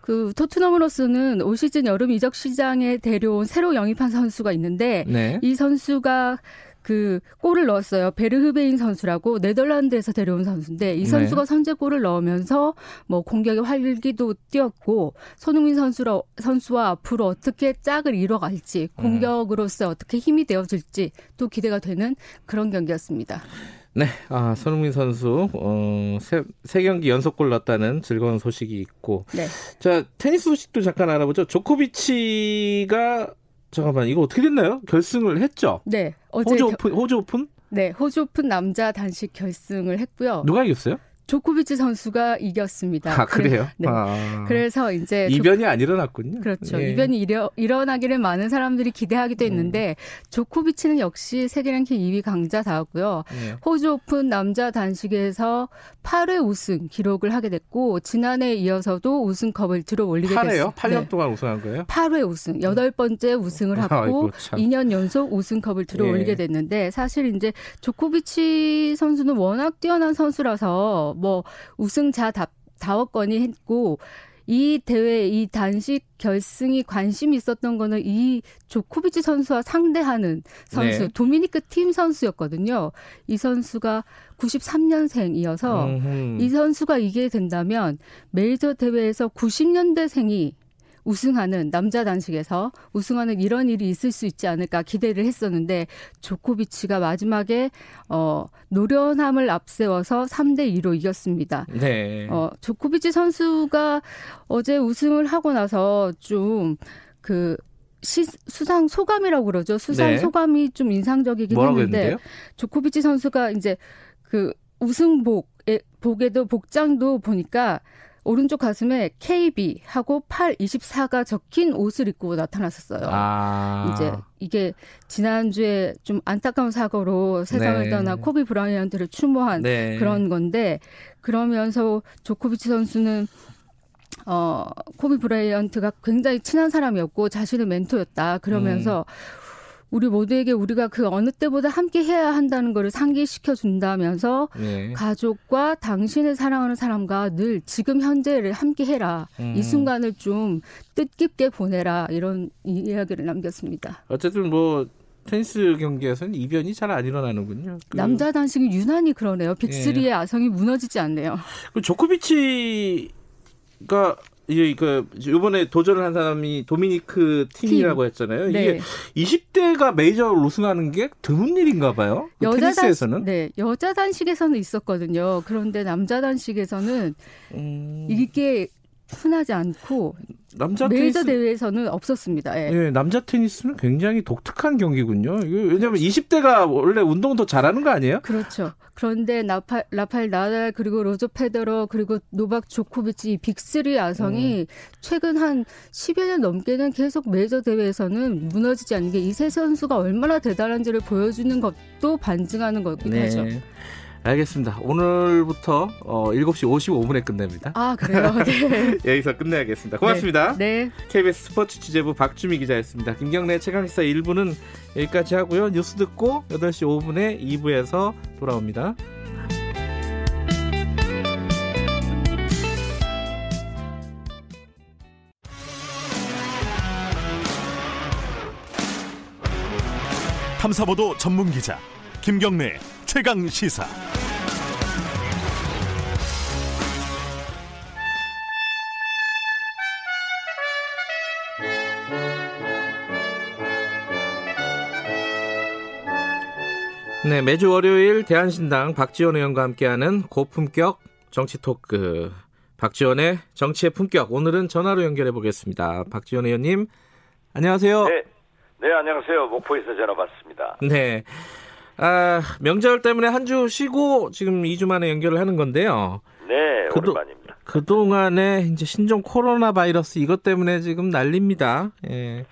그 토트넘으로서는 올 시즌 여름 이적 시장에 데려온 새로 영입한 선수가 있는데 네. 이 선수가 그 골을 넣었어요. 베르흐베인 선수라고 네덜란드에서 데려온 선수인데 이 선수가 네. 선제골을 넣으면서 뭐 공격의 활기도 띠었고 손흥민 선수로, 선수와 앞으로 어떻게 짝을 이뤄갈지 음. 공격으로서 어떻게 힘이 되어줄지 또 기대가 되는 그런 경기였습니다. 네, 아, 손흥민 선수 어, 세, 세 경기 연속골 넣었다는 즐거운 소식이 있고, 네. 자 테니스 소식도 잠깐 알아보죠. 조코비치가 잠깐만 이거 어떻게 됐나요? 결승을 했죠? 네, 어제 호주 오픈, 호주 오픈? 네, 호주 오픈 남자 단식 결승을 했고요. 누가 이겼어요? 조코비치 선수가 이겼습니다. 아, 그래요? 네. 아. 그래서 이제 이변이 조... 안 일어났군요. 그렇죠. 예. 이변이 일어, 일어나기를 많은 사람들이 기대하기도 했는데 음. 조코비치는 역시 세계 랭킹 2위 강자다고요. 예. 호주 오픈 남자 단식에서 8회 우승 기록을 하게 됐고 지난해에 이어서도 우승컵을 들어 올리게 됐어요. 8년 네. 동안 우승한 거예요? 8회 우승, 여덟 번째 우승을 하고 아이고, 2년 연속 우승컵을 들어 올리게 예. 됐는데 사실 이제 조코비치 선수는 워낙 뛰어난 선수라서 뭐 우승자 다웠거니 했고 이 대회 이 단식 결승이 관심이 있었던 거는 이 조코비치 선수와 상대하는 선수 네. 도미니크 팀 선수였거든요. 이 선수가 93년생이어서 음흠. 이 선수가 이게 된다면 메이저 대회에서 90년대생이 우승하는 남자 단식에서 우승하는 이런 일이 있을 수 있지 않을까 기대를 했었는데 조코비치가 마지막에 어 노련함을 앞세워서 3대 2로 이겼습니다. 네. 어 조코비치 선수가 어제 우승을 하고 나서 좀그 시, 수상 소감이라고 그러죠. 수상 네. 소감이 좀 인상적이긴 했는데 했는데요? 조코비치 선수가 이제 그 우승복에 복에도 복장도 보니까 오른쪽 가슴에 KB 하고 824가 적힌 옷을 입고 나타났었어요. 아. 이제 이게 지난주에 좀 안타까운 사고로 세상을 네. 떠난 코비 브라이언트를 추모한 네. 그런 건데 그러면서 조코비치 선수는 어 코비 브라이언트가 굉장히 친한 사람이었고 자신의 멘토였다. 그러면서 음. 우리 모두에게 우리가 그 어느 때보다 함께 해야 한다는 것을 상기시켜 준다면서 네. 가족과 당신을 사랑하는 사람과 늘 지금 현재를 함께 해라. 음. 이 순간을 좀 뜻깊게 보내라. 이런 이야기를 남겼습니다. 어쨌든 뭐 테니스 경기에서는 이변이 잘 안 일어나는군요. 그... 남자 단식이 유난히 그러네요. 빅리의 예. 아성이 무너지지 않네요. 그 조코비치가 이게 그 이번에 도전을 한 사람이 도미니크 팀이라고 팀. 했잖아요. 네. 이게 20대가 메이저를 우승하는 게 드문 일인가 봐요. 그 여자 테니스에서는. 단, 네, 여자 단식에서는 있었거든요. 그런데 남자 단식에서는 음... 이게 흔하지 않고 남자 메이저 테니스... 대회에서는 없었습니다. 예. 예. 남자 테니스는 굉장히 독특한 경기군요. 왜냐하면 20대가 원래 운동 더 잘하는 거 아니에요? 그렇죠. 그런데 나파, 라팔 나달 그리고 로저 페더러 그리고 노박 조코비치 빅3 아성이 음. 최근 한 10여 년 넘게는 계속 메이저 대회에서는 무너지지 않는 게 이 세 선수가 얼마나 대단한지를 보여주는 것도 반증하는 거기도 네. 하죠. 알겠습니다. 오늘부터 어, 7시 55분에 끝냅니다. 아, 그래요? 네. 여기서 끝내야겠습니다. 고맙습니다. 네. 네. KBS 스포츠 취재부 박주미 기자였습니다. 김경래 최강시사 1부는 여기까지 하고요. 뉴스 듣고 8시 5분에 2부에서 돌아옵니다. 탐사보도 전문 기자 김경래 최강 시사. 네, 매주 월요일 대한신당 박지원 의원과 함께하는 고품격 정치 토크. 박지원의 정치의 품격. 오늘은 전화로 연결해 보겠습니다. 박지원 의원님, 안녕하세요. 네, 네 안녕하세요. 목포에서 전화 받습니다. 네. 아, 명절 때문에 한 주 쉬고 지금 2주 만에 연결을 하는 건데요. 네, 그도, 오랜만입니다. 그동안에 이제 신종 코로나 바이러스 이것 때문에 지금 난립니다. 예.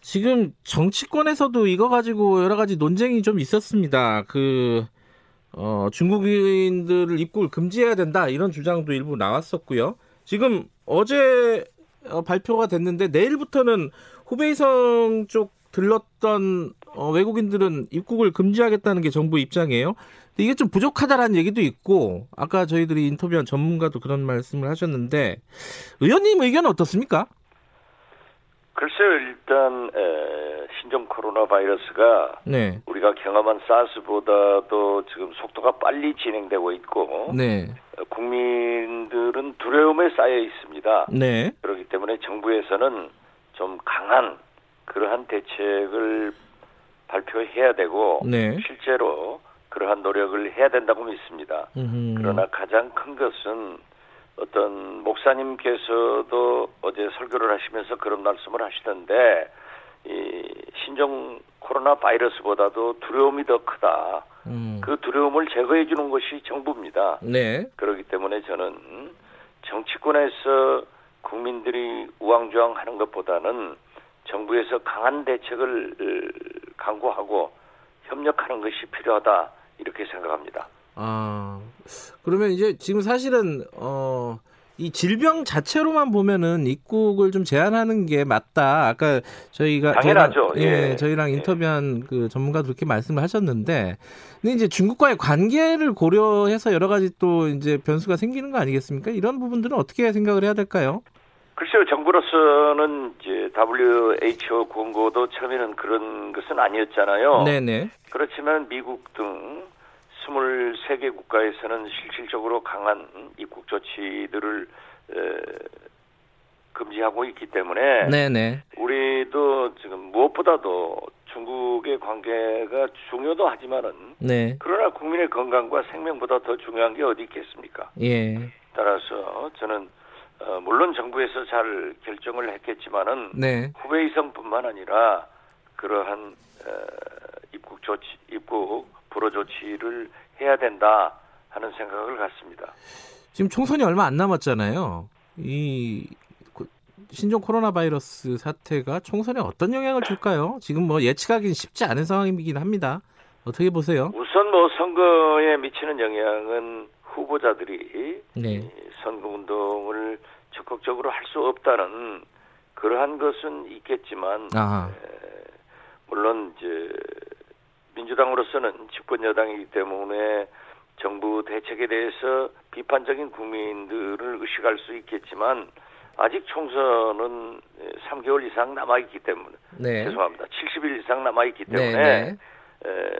지금 정치권에서도 이거 가지고 여러 가지 논쟁이 좀 있었습니다. 그, 어, 중국인들을 입국을 금지해야 된다 이런 주장도 일부 나왔었고요. 지금 어제 어, 발표가 됐는데 내일부터는 후베이성 쪽 들렀던 어, 외국인들은 입국을 금지하겠다는 게 정부 입장이에요. 근데 이게 좀 부족하다라는 얘기도 있고 아까 저희들이 인터뷰한 전문가도 그런 말씀을 하셨는데 의원님 의견은 어떻습니까? 글쎄요, 일단 에, 신종 코로나 바이러스가 네. 우리가 경험한 사스보다도 지금 속도가 빨리 진행되고 있고 네. 국민들은 두려움에 쌓여 있습니다. 네. 그렇기 때문에 정부에서는 좀 강한 그러한 대책을 발표해야 되고 네. 실제로 그러한 노력을 해야 된다고 믿습니다. 음흠. 그러나 가장 큰 것은 어떤 목사님께서도 어제 설교를 하시면서 그런 말씀을 하시던데 이 신종 코로나 바이러스보다도 두려움이 더 크다. 음. 그 두려움을 제거해 주는 것이 정부입니다. 네. 그렇기 때문에 저는 정치권에서 국민들이 우왕좌왕하는 것보다는 정부에서 강한 대책을 강구하고 협력하는 것이 필요하다 이렇게 생각합니다. 아 그러면 이제 지금 사실은 어. 이 질병 자체로만 보면은 입국을 좀 제한하는 게 맞다. 아까 저희가 당연하죠. 저희랑, 예, 예, 저희랑 인터뷰한 예. 그 전문가도 그렇게 말씀을 하셨는데, 근데 이제 중국과의 관계를 고려해서 여러 가지 또 이제 변수가 생기는 거 아니겠습니까? 이런 부분들은 어떻게 생각을 해야 될까요? 글쎄요, 정부로서는 이제 WHO 권고도 처음에는 그런 것은 아니었잖아요. 네네. 그렇지만 미국 등 23개 국가에서는 실질적으로 강한 입국 조치들을 에, 금지하고 있기 때문에 네네. 우리도 지금 무엇보다도 중국의 관계가 중요도 하지만은 네. 그러나 국민의 건강과 생명보다 더 중요한 게 어디 있겠습니까? 예. 따라서 저는 어, 물론 정부에서 잘 결정을 했겠지만은 네. 후배 이성뿐만 아니라 그러한 어, 입국 조치, 입국 불허 조치를 해야 된다 하는 생각을 갖습니다. 지금 총선이 얼마 안 남았잖아요. 이 신종 코로나 바이러스 사태가 총선에 어떤 영향을 줄까요? 지금 뭐 예측하기는 쉽지 않은 상황이긴 합니다. 어떻게 보세요? 우선 뭐 선거에 미치는 영향은 후보자들이 네. 선거 운동을 적극적으로 할 수 없다는 그러한 것은 있겠지만 에, 물론 이제 민주당으로서는 집권 여당이기 때문에 정부 대책에 대해서 비판적인 국민들을 의식할 수 있겠지만 아직 총선은 3개월 이상 남아 있기 때문에 네. 죄송합니다. 70일 이상 남아 있기 때문에 네, 네. 에,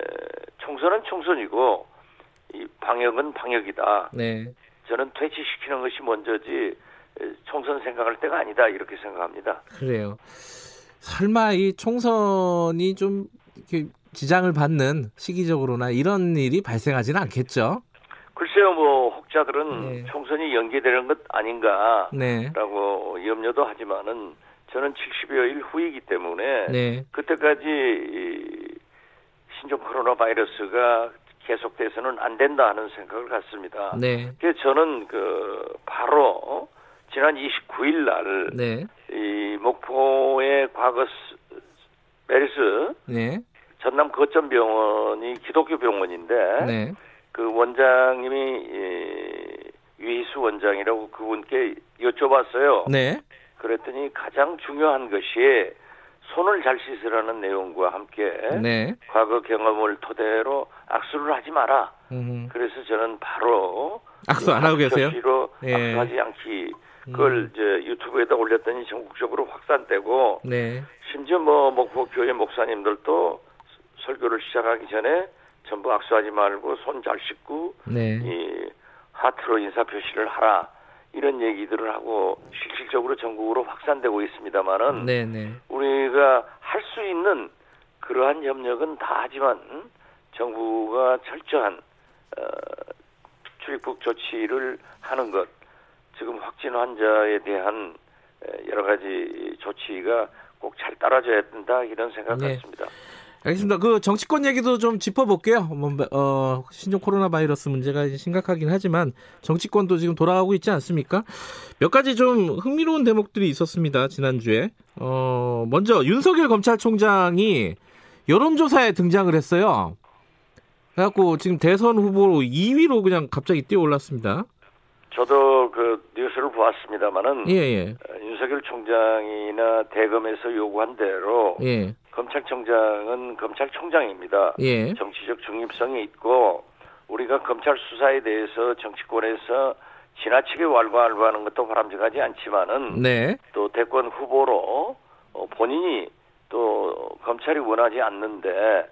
총선은 총선이고 이 방역은 방역이다. 네. 저는 퇴치시키는 것이 먼저지 총선 생각할 때가 아니다 이렇게 생각합니다. 그래요. 설마 이 총선이 좀 이렇게 지장을 받는 시기적으로나 이런 일이 발생하지는 않겠죠? 글쎄요, 뭐 혹자들은 네. 총선이 연기되는 것 아닌가라고 네. 염려도 하지만은 저는 70여일 후이기 때문에 네. 그때까지 신종 코로나 바이러스가 계속돼서는 안 된다 하는 생각을 갖습니다. 네. 그래서 저는 그 바로 지난 29일 날, 네. 이 목포의 과거 메르스 네. 전남 거점병원이 기독교 병원인데 네. 그 원장님이 유희수 원장이라고 그분께 여쭤봤어요. 네. 그랬더니 가장 중요한 것이 손을 잘 씻으라는 내용과 함께 네. 과거 경험을 토대로 악수를 하지 마라. 음흠. 그래서 저는 바로 악수 안 하고 계세요? 예. 악수하지 않기 그걸 음. 이제 유튜브에다 올렸더니 전국적으로 확산되고 네. 심지어 뭐 목포 교회 목사님들도 설교를 시작하기 전에 전부 악수하지 말고 손 잘 씻고 네. 이 하트로 인사 표시를 하라 이런 얘기들을 하고 실질적으로 전국으로 확산되고 있습니다만은 네, 네. 우리가 할 수 있는 그러한 협력은 다 하지만 정부가 철저한 어, 출입국 조치를 하는 것 지금 확진 환자에 대한 여러 가지 조치가 꼭 잘 따라줘야 된다 이런 생각 네. 같습니다. 알겠습니다. 그 정치권 얘기도 좀 짚어볼게요. 뭐, 어, 신종 코로나 바이러스 문제가 심각하긴 하지만 정치권도 지금 돌아가고 있지 않습니까? 몇 가지 좀 흥미로운 대목들이 있었습니다. 지난주에. 어, 먼저 윤석열 검찰총장이 여론조사에 등장을 했어요. 그래갖고 지금 대선 후보로 2위로 그냥 갑자기 뛰어올랐습니다. 저도 그 뉴스를 보았습니다만은 예, 예. 어, 윤석열 총장이나 대검에서 요구한 대로 예. 검찰총장은 검찰총장입니다. 예. 정치적 중립성이 있고 우리가 검찰 수사에 대해서 정치권에서 지나치게 왈가왈부하는 것도 바람직하지 않지만은 네. 또 대권 후보로 어, 본인이 또 검찰이 원하지 않는데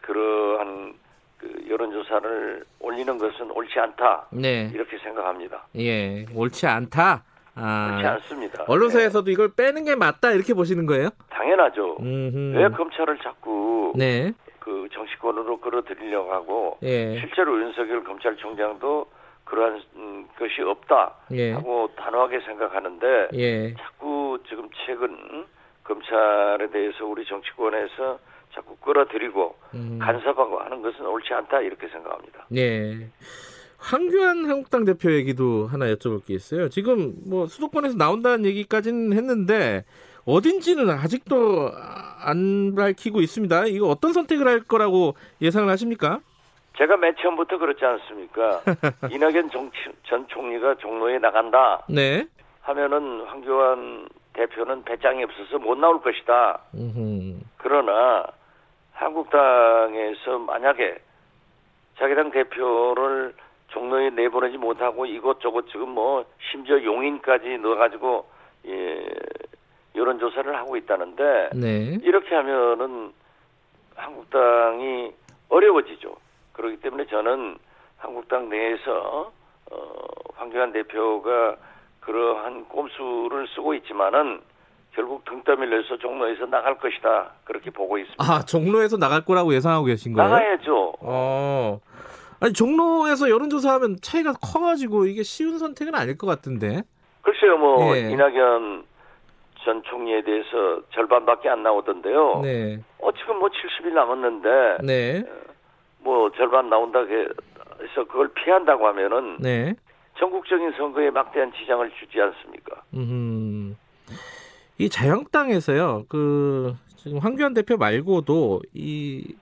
그러한 그 여론조사를 올리는 것은 옳지 않다. 네. 이렇게 생각합니다. 예, 옳지 않다. 아, 그렇지 않습니다. 언론사에서도 네. 이걸 빼는 게 맞다 이렇게 보시는 거예요? 당연하죠. 음흠. 왜 검찰을 자꾸 네. 그그 정치권으로 끌어들이려고 하고 예. 실제로 윤석열 검찰총장도 그러한 음, 것이 없다 예. 하고 단호하게 생각하는데 예. 자꾸 지금 최근 검찰에 대해서 우리 정치권에서 자꾸 끌어들이고 음. 간섭하고 하는 것은 옳지 않다 이렇게 생각합니다. 네. 황교안 한국당 대표 얘기도 하나 여쭤볼 게 있어요. 지금 뭐 수도권에서 나온다는 얘기까지는 했는데 어딘지는 아직도 안 밝히고 있습니다. 이거 어떤 선택을 할 거라고 예상을 하십니까? 제가 맨 처음부터 그렇지 않습니까? 이낙연 정, 전 총리가 종로에 나간다. 네. 하면은 황교안 대표는 배짱이 없어서 못 나올 것이다. 음흠. 그러나 한국당에서 만약에 자기 당 대표를 종로에 내보내지 못하고 이것저것 지금 뭐 심지어 용인까지 넣어가지고 예, 여론 조사를 하고 있다는데 네. 이렇게 하면은 한국당이 어려워지죠. 그렇기 때문에 저는 한국당 내에서 어, 황교안 대표가 그러한 꼼수를 쓰고 있지만은 결국 등 떠밀려서 종로에서 나갈 것이다 그렇게 보고 있습니다. 아 종로에서 나갈 거라고 예상하고 계신 거예요? 나가야죠. 어. 아니 종로에서 여론조사하면 차이가 커가지고 이게 쉬운 선택은 아닐 것 같은데. 글쎄요, 뭐 예. 이낙연 전 총리에 대해서 절반밖에 안 나오던데요. 네. 어 지금 뭐 70일 남았는데. 네. 뭐 절반 나온다 해서 그걸 피한다고 하면은. 네. 전국적인 선거에 막대한 지장을 주지 않습니까? 음. 이 자영당에서요. 그 지금 황교안 대표 말고도 이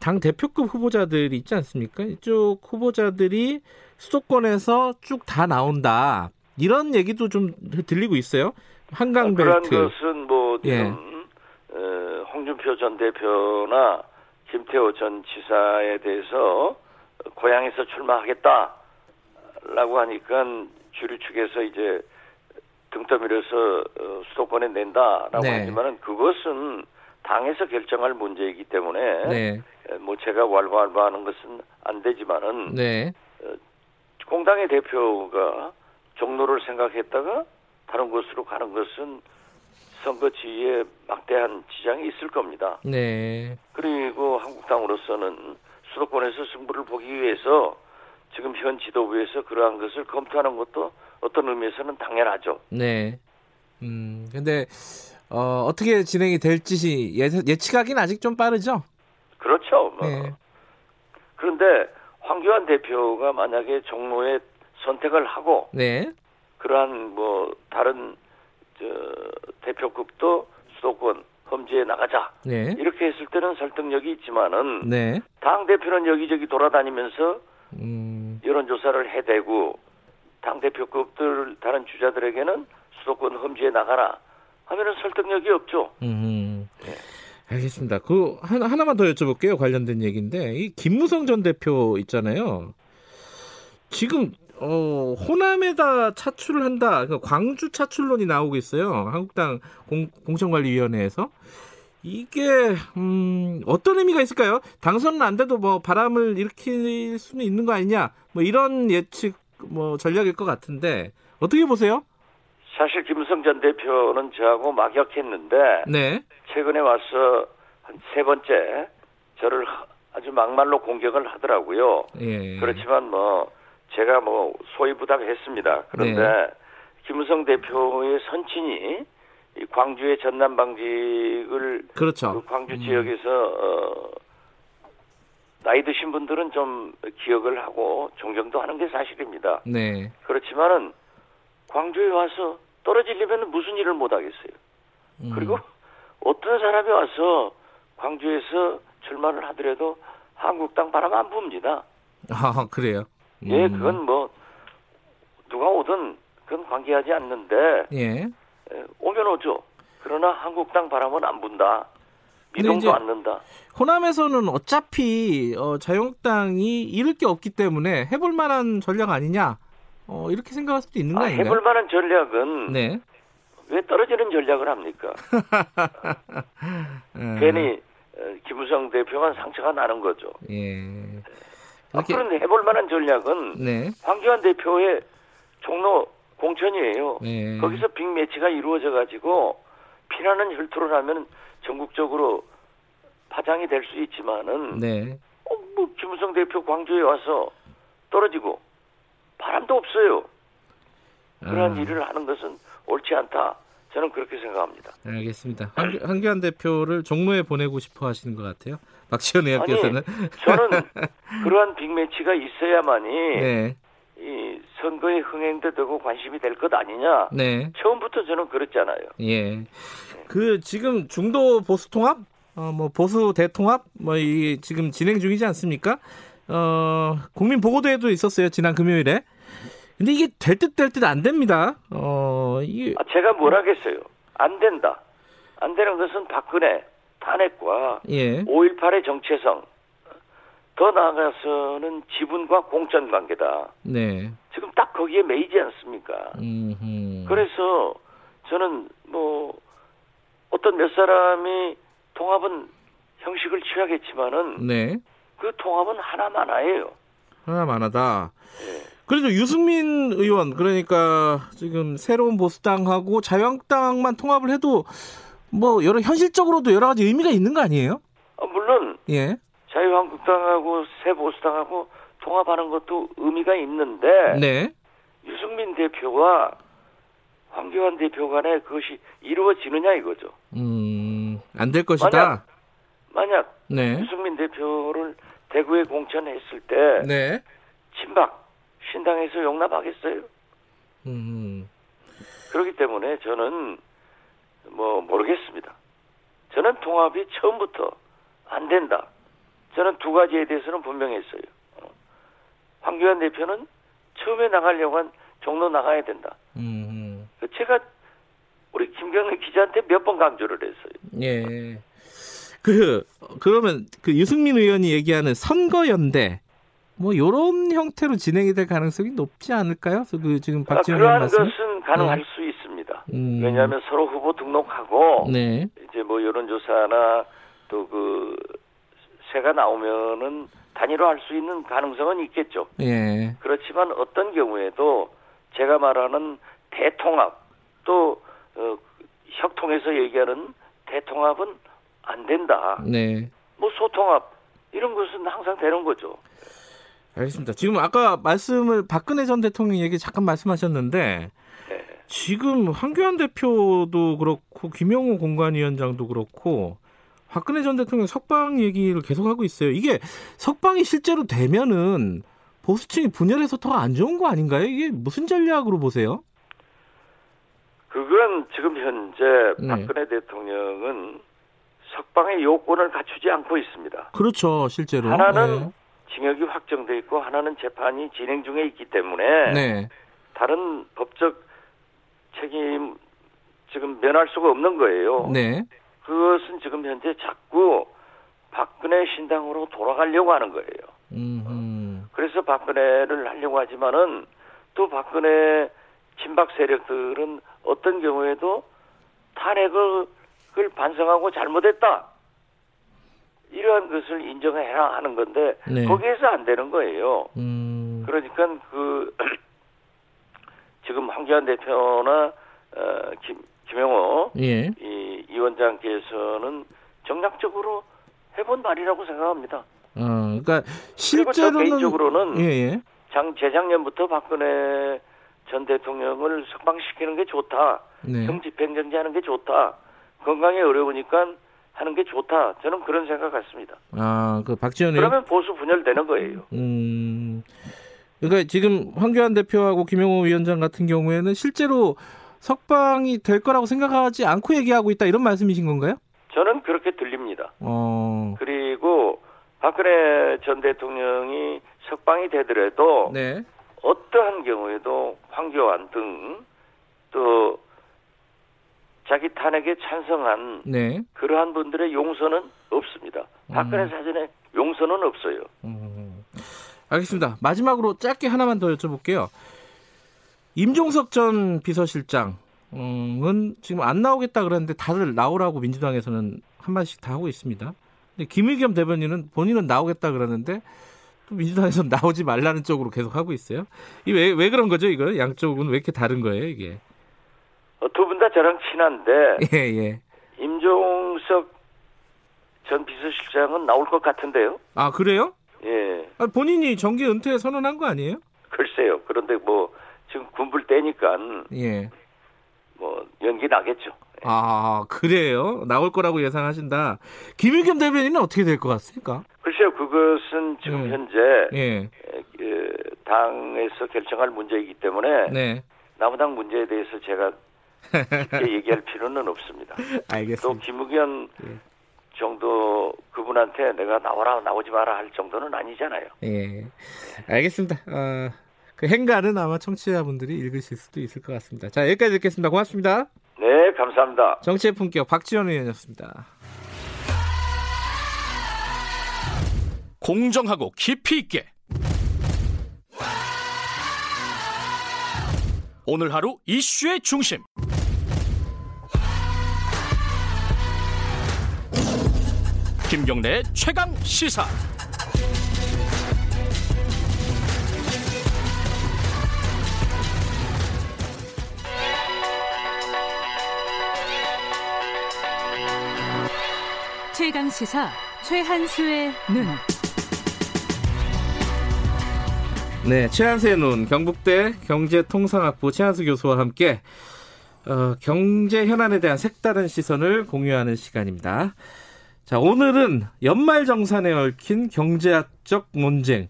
당 대표급 후보자들이 있지 않습니까? 이쪽 후보자들이 수도권에서 쭉 다 나온다. 이런 얘기도 좀 들리고 있어요. 한강 벨트. 그런 것은 뭐 예. 어, 홍준표 전 대표나 김태호 전 지사에 대해서 고향에서 출마하겠다. 라고 하니까 주류 측에서 이제 등 떠밀어서 어, 수도권에 낸다라고 네. 하지만은 그것은 당에서 결정할 문제이기 때문에 네. 뭐 제가 왈가왈부하는 것은 안 되지만은 네. 어, 공당의 대표가 종로를 생각했다가 다른 곳으로 가는 것은 선거 지위에 막대한 지장이 있을 겁니다. 네. 그리고 한국당으로서는 수도권에서 승부를 보기 위해서 지금 현 지도부에서 그러한 것을 검토하는 것도 어떤 의미에서는 당연하죠. 네. 음, 근데, 어, 어떻게 진행이 될지 예, 예측하기는 아직 좀 빠르죠? 그렇죠. 뭐. 네. 그런데 황교안 대표가 만약에 종로에 선택을 하고, 네. 그러한 뭐, 다른, 저, 대표급도 수도권 험지에 나가자. 네. 이렇게 했을 때는 설득력이 있지만은, 네. 당 대표는 여기저기 돌아다니면서 음. 여론조사를 해대고 당 대표급들 다른 주자들에게는 수도권 험지에 나가라 하면은 설득력이 없죠. 음. 네. 알겠습니다. 그 하나 하나만 더 여쭤볼게요. 관련된 얘기인데 이 김무성 전 대표 있잖아요. 지금 어, 호남에다 차출을 한다. 그러니까 광주 차출론이 나오고 있어요. 한국당 공, 공천관리위원회에서. 이게 음, 어떤 의미가 있을까요? 당선은 안 돼도 뭐 바람을 일으킬 수는 있는 거 아니냐? 뭐 이런 예측 뭐 전략일 것 같은데 어떻게 보세요? 사실 김무성 전 대표는 저하고 막역했는데 네. 최근에 와서 한 세 번째 저를 아주 막말로 공격을 하더라고요. 예. 그렇지만 뭐 제가 뭐 소위 부담했습니다. 그런데 네. 김무성 대표의 선친이 이 광주의 전남 방직을 그렇죠. 그 광주 음. 지역에서 어, 나이 드신 분들은 좀 기억을 하고 존경도 하는 게 사실입니다. 네. 그렇지만은 광주에 와서 떨어지려면 무슨 일을 못 하겠어요. 음. 그리고 어떤 사람이 와서 광주에서 출마를 하더라도 한국당 바람 안 붑니다. 아 그래요? 음. 예, 그건 뭐 누가 오든 그건 관계하지 않는데 예. 오면 오죠. 그러나 한국당 바람은 안 분다. 미동도 않는다. 호남에서는 어차피 어, 자유한국당이 잃을 게 없기 때문에 해볼 만한 전략 아니냐 어, 이렇게 생각할 수도 있는 거 아, 아닌가요? 해볼 만한 전략은 네. 왜 떨어지는 전략을 합니까? 음. 괜히 어, 김우성 대표만 상처가 나는 거죠. 예. 아, 그런데 해볼 만한 전략은 네. 황교안 대표의 종로 공천이에요. 네. 거기서 빅매치가 이루어져 가지고 피나는 혈투를 하면 전국적으로 파장이 될 수 있지만은 네. 어, 뭐 김우성 대표 광주에 와서 떨어지고 바람도 없어요. 그런 아. 일을 하는 것은 옳지 않다. 저는 그렇게 생각합니다. 알겠습니다. 한규, 한규환 대표를 종로에 보내고 싶어 하시는 것 같아요. 박지원 의원께서는. 저는 그러한 빅매치가 있어야만이 네. 이 선거에 흥행도 되고 관심이 될 것 아니냐. 네. 처음부터 저는 그랬잖아요. 예. 그 지금 중도 보수 통합, 어, 뭐 보수 대통합, 뭐 이 지금 진행 중이지 않습니까? 어, 국민 보고대회도 있었어요 지난 금요일에. 근데 이게 될 듯 될 듯 안 됩니다. 어, 이게 아, 제가 뭘 하겠어요? 안 된다. 안 되는 것은 박근혜 탄핵과 예. 5.18의 정체성 더 나아가서는 지분과 공천 관계다. 네. 지금 딱 거기에 매이지 않습니까? 음흠. 그래서 저는 뭐 어떤 몇 사람이 통합은 형식을 취하겠지만은 네. 그 통합은 하나만하예요. 하나만하다. 네. 그래도 유승민 의원 그러니까 지금 새로운 보수당하고 자유한국당만 통합을 해도 뭐 여러 현실적으로도 여러 가지 의미가 있는 거 아니에요? 어, 물론 예. 자유한국당하고 새 보수당하고 통합하는 것도 의미가 있는데 네. 유승민 대표와 황교안 대표 간에 그것이 이루어지느냐 이거죠. 음, 안 될 것이다. 만약, 만약 네. 유승민 대표를 대구에 공천했을 때 네. 친박 신당에서 용납하겠어요? 음. 그렇기 때문에 저는 뭐 모르겠습니다. 저는 통합이 처음부터 안 된다. 저는 두 가지에 대해서는 분명했어요. 어. 황교안 대표는 처음에 나가려고 한 종로 나가야 된다. 음. 제가 우리 김경래 기자한테 몇 번 강조를 했어요. 예. 그 그러면 그 유승민 의원이 얘기하는 선거연대 뭐 이런 형태로 진행이 될 가능성이 높지 않을까요? 그 지금 아, 박지원 의원 말씀 것은 가능할 네. 수 있습니다. 음. 왜냐하면 서로 후보 등록하고 네. 이제 뭐 여론조사나 또그 세가 나오면은 단일화할 수 있는 가능성은 있겠죠. 예. 그렇지만 어떤 경우에도 제가 말하는 대통합 또 어, 협통에서 얘기하는 대통합은 안 된다. 네. 뭐 소통합 이런 것은 항상 되는 거죠. 알겠습니다. 지금 아까 말씀을 박근혜 전 대통령 얘기 잠깐 말씀하셨는데 네. 지금 황교안 대표도 그렇고 김영호 공관위원장도 그렇고 박근혜 전 대통령 석방 얘기를 계속 하고 있어요. 이게 석방이 실제로 되면은 보수층이 분열해서 더 안 좋은 거 아닌가요? 이게 무슨 전략으로 보세요? 그건 지금 현재 네. 박근혜 대통령은 석방의 요건을 갖추지 않고 있습니다. 그렇죠, 실제로. 하나는 네. 징역이 확정돼 있고 하나는 재판이 진행 중에 있기 때문에 네. 다른 법적 책임 지금 면할 수가 없는 거예요. 네. 그것은 지금 현재 자꾸 박근혜 신당으로 돌아가려고 하는 거예요. 음흠. 그래서 박근혜를 하려고 하지만은 또 박근혜 친박 세력들은 어떤 경우에도 탄핵을 반성하고 잘못했다. 이러한 것을 인정해라 하는 건데 네. 거기에서 안 되는 거예요. 음. 그러니까 그 지금 황교안 대표나 어, 김, 김영호 예. 이, 이 원장께서는 정략적으로 해본 말이라고 생각합니다. 어, 그러니까 실제로는 개인적으로는 예, 예. 장 재작년부터 박근혜 전 대통령을 석방시키는 게 좋다. 네. 형집행정지 하는 게 좋다. 건강에 어려우니까 하는 게 좋다. 저는 그런 생각 같습니다. 아, 그 박지원 의원 그러면 보수 분열되는 거예요. 음. 그러니까 지금 황교안 대표하고 김영호 위원장 같은 경우에는 실제로 석방이 될 거라고 생각하지 않고 얘기하고 있다 이런 말씀이신 건가요? 저는 그렇게 들립니다. 어. 그리고 박근혜 전 대통령이 석방이 되더라도 네. 어떠한 경우에도 황교안 등또 자기 탄핵에 찬성한 네. 그러한 분들의 용서는 없습니다. 박근혜 음. 사전에 용서는 없어요. 음. 알겠습니다. 마지막으로 짧게 하나만 더 여쭤볼게요. 임종석 전 비서실장은 지금 안 나오겠다 그랬는데 다들 나오라고 민주당에서는 한마디씩 다 하고 있습니다. 근데 김의겸 대변인은 본인은 나오겠다 그러는데 또 민주당에서는 나오지 말라는 쪽으로 계속 하고 있어요. 이 왜 왜 그런 거죠? 이거 양쪽은 왜 이렇게 다른 거예요, 이게? 어, 두분 다 저랑 친한데 예, 예. 임종석 전 비서실장은 나올 것 같은데요. 아 그래요? 예. 아, 본인이 정계 은퇴 선언한 거 아니에요? 글쎄요. 그런데 뭐 지금 군불 때니까 예. 뭐 연기 나겠죠. 예. 아 그래요? 나올 거라고 예상하신다. 김일겸 대변인은 어떻게 될 것 같습니까? 글쎄요. 그것은 지금 예. 현재 예. 그 당에서 결정할 문제이기 때문에 네. 남당 문제에 대해서 제가 쉽게 얘기할 필요는 없습니다. 알겠습니다. 또 김의겸 예. 정도 그분한테 내가 나와라 나오지 마라 할 정도는 아니잖아요. 예, 알겠습니다. 어, 그 행간은 아마 청취자분들이 읽으실 수도 있을 것 같습니다. 자 여기까지 듣겠습니다. 고맙습니다. 네, 감사합니다. 정치의 품격 박지원 의원이었습니다. 공정하고 깊이 있게 오늘 하루 이슈의 중심 김경래 최강 시사 최강 시사 최한수의 눈. 네, 최한수의 눈 경북대 경제통상학부 최한수 교수와 함께 어, 경제 현안에 대한 색다른 시선을 공유하는 시간입니다. 자, 오늘은 연말 정산에 얽힌 경제학적 논쟁.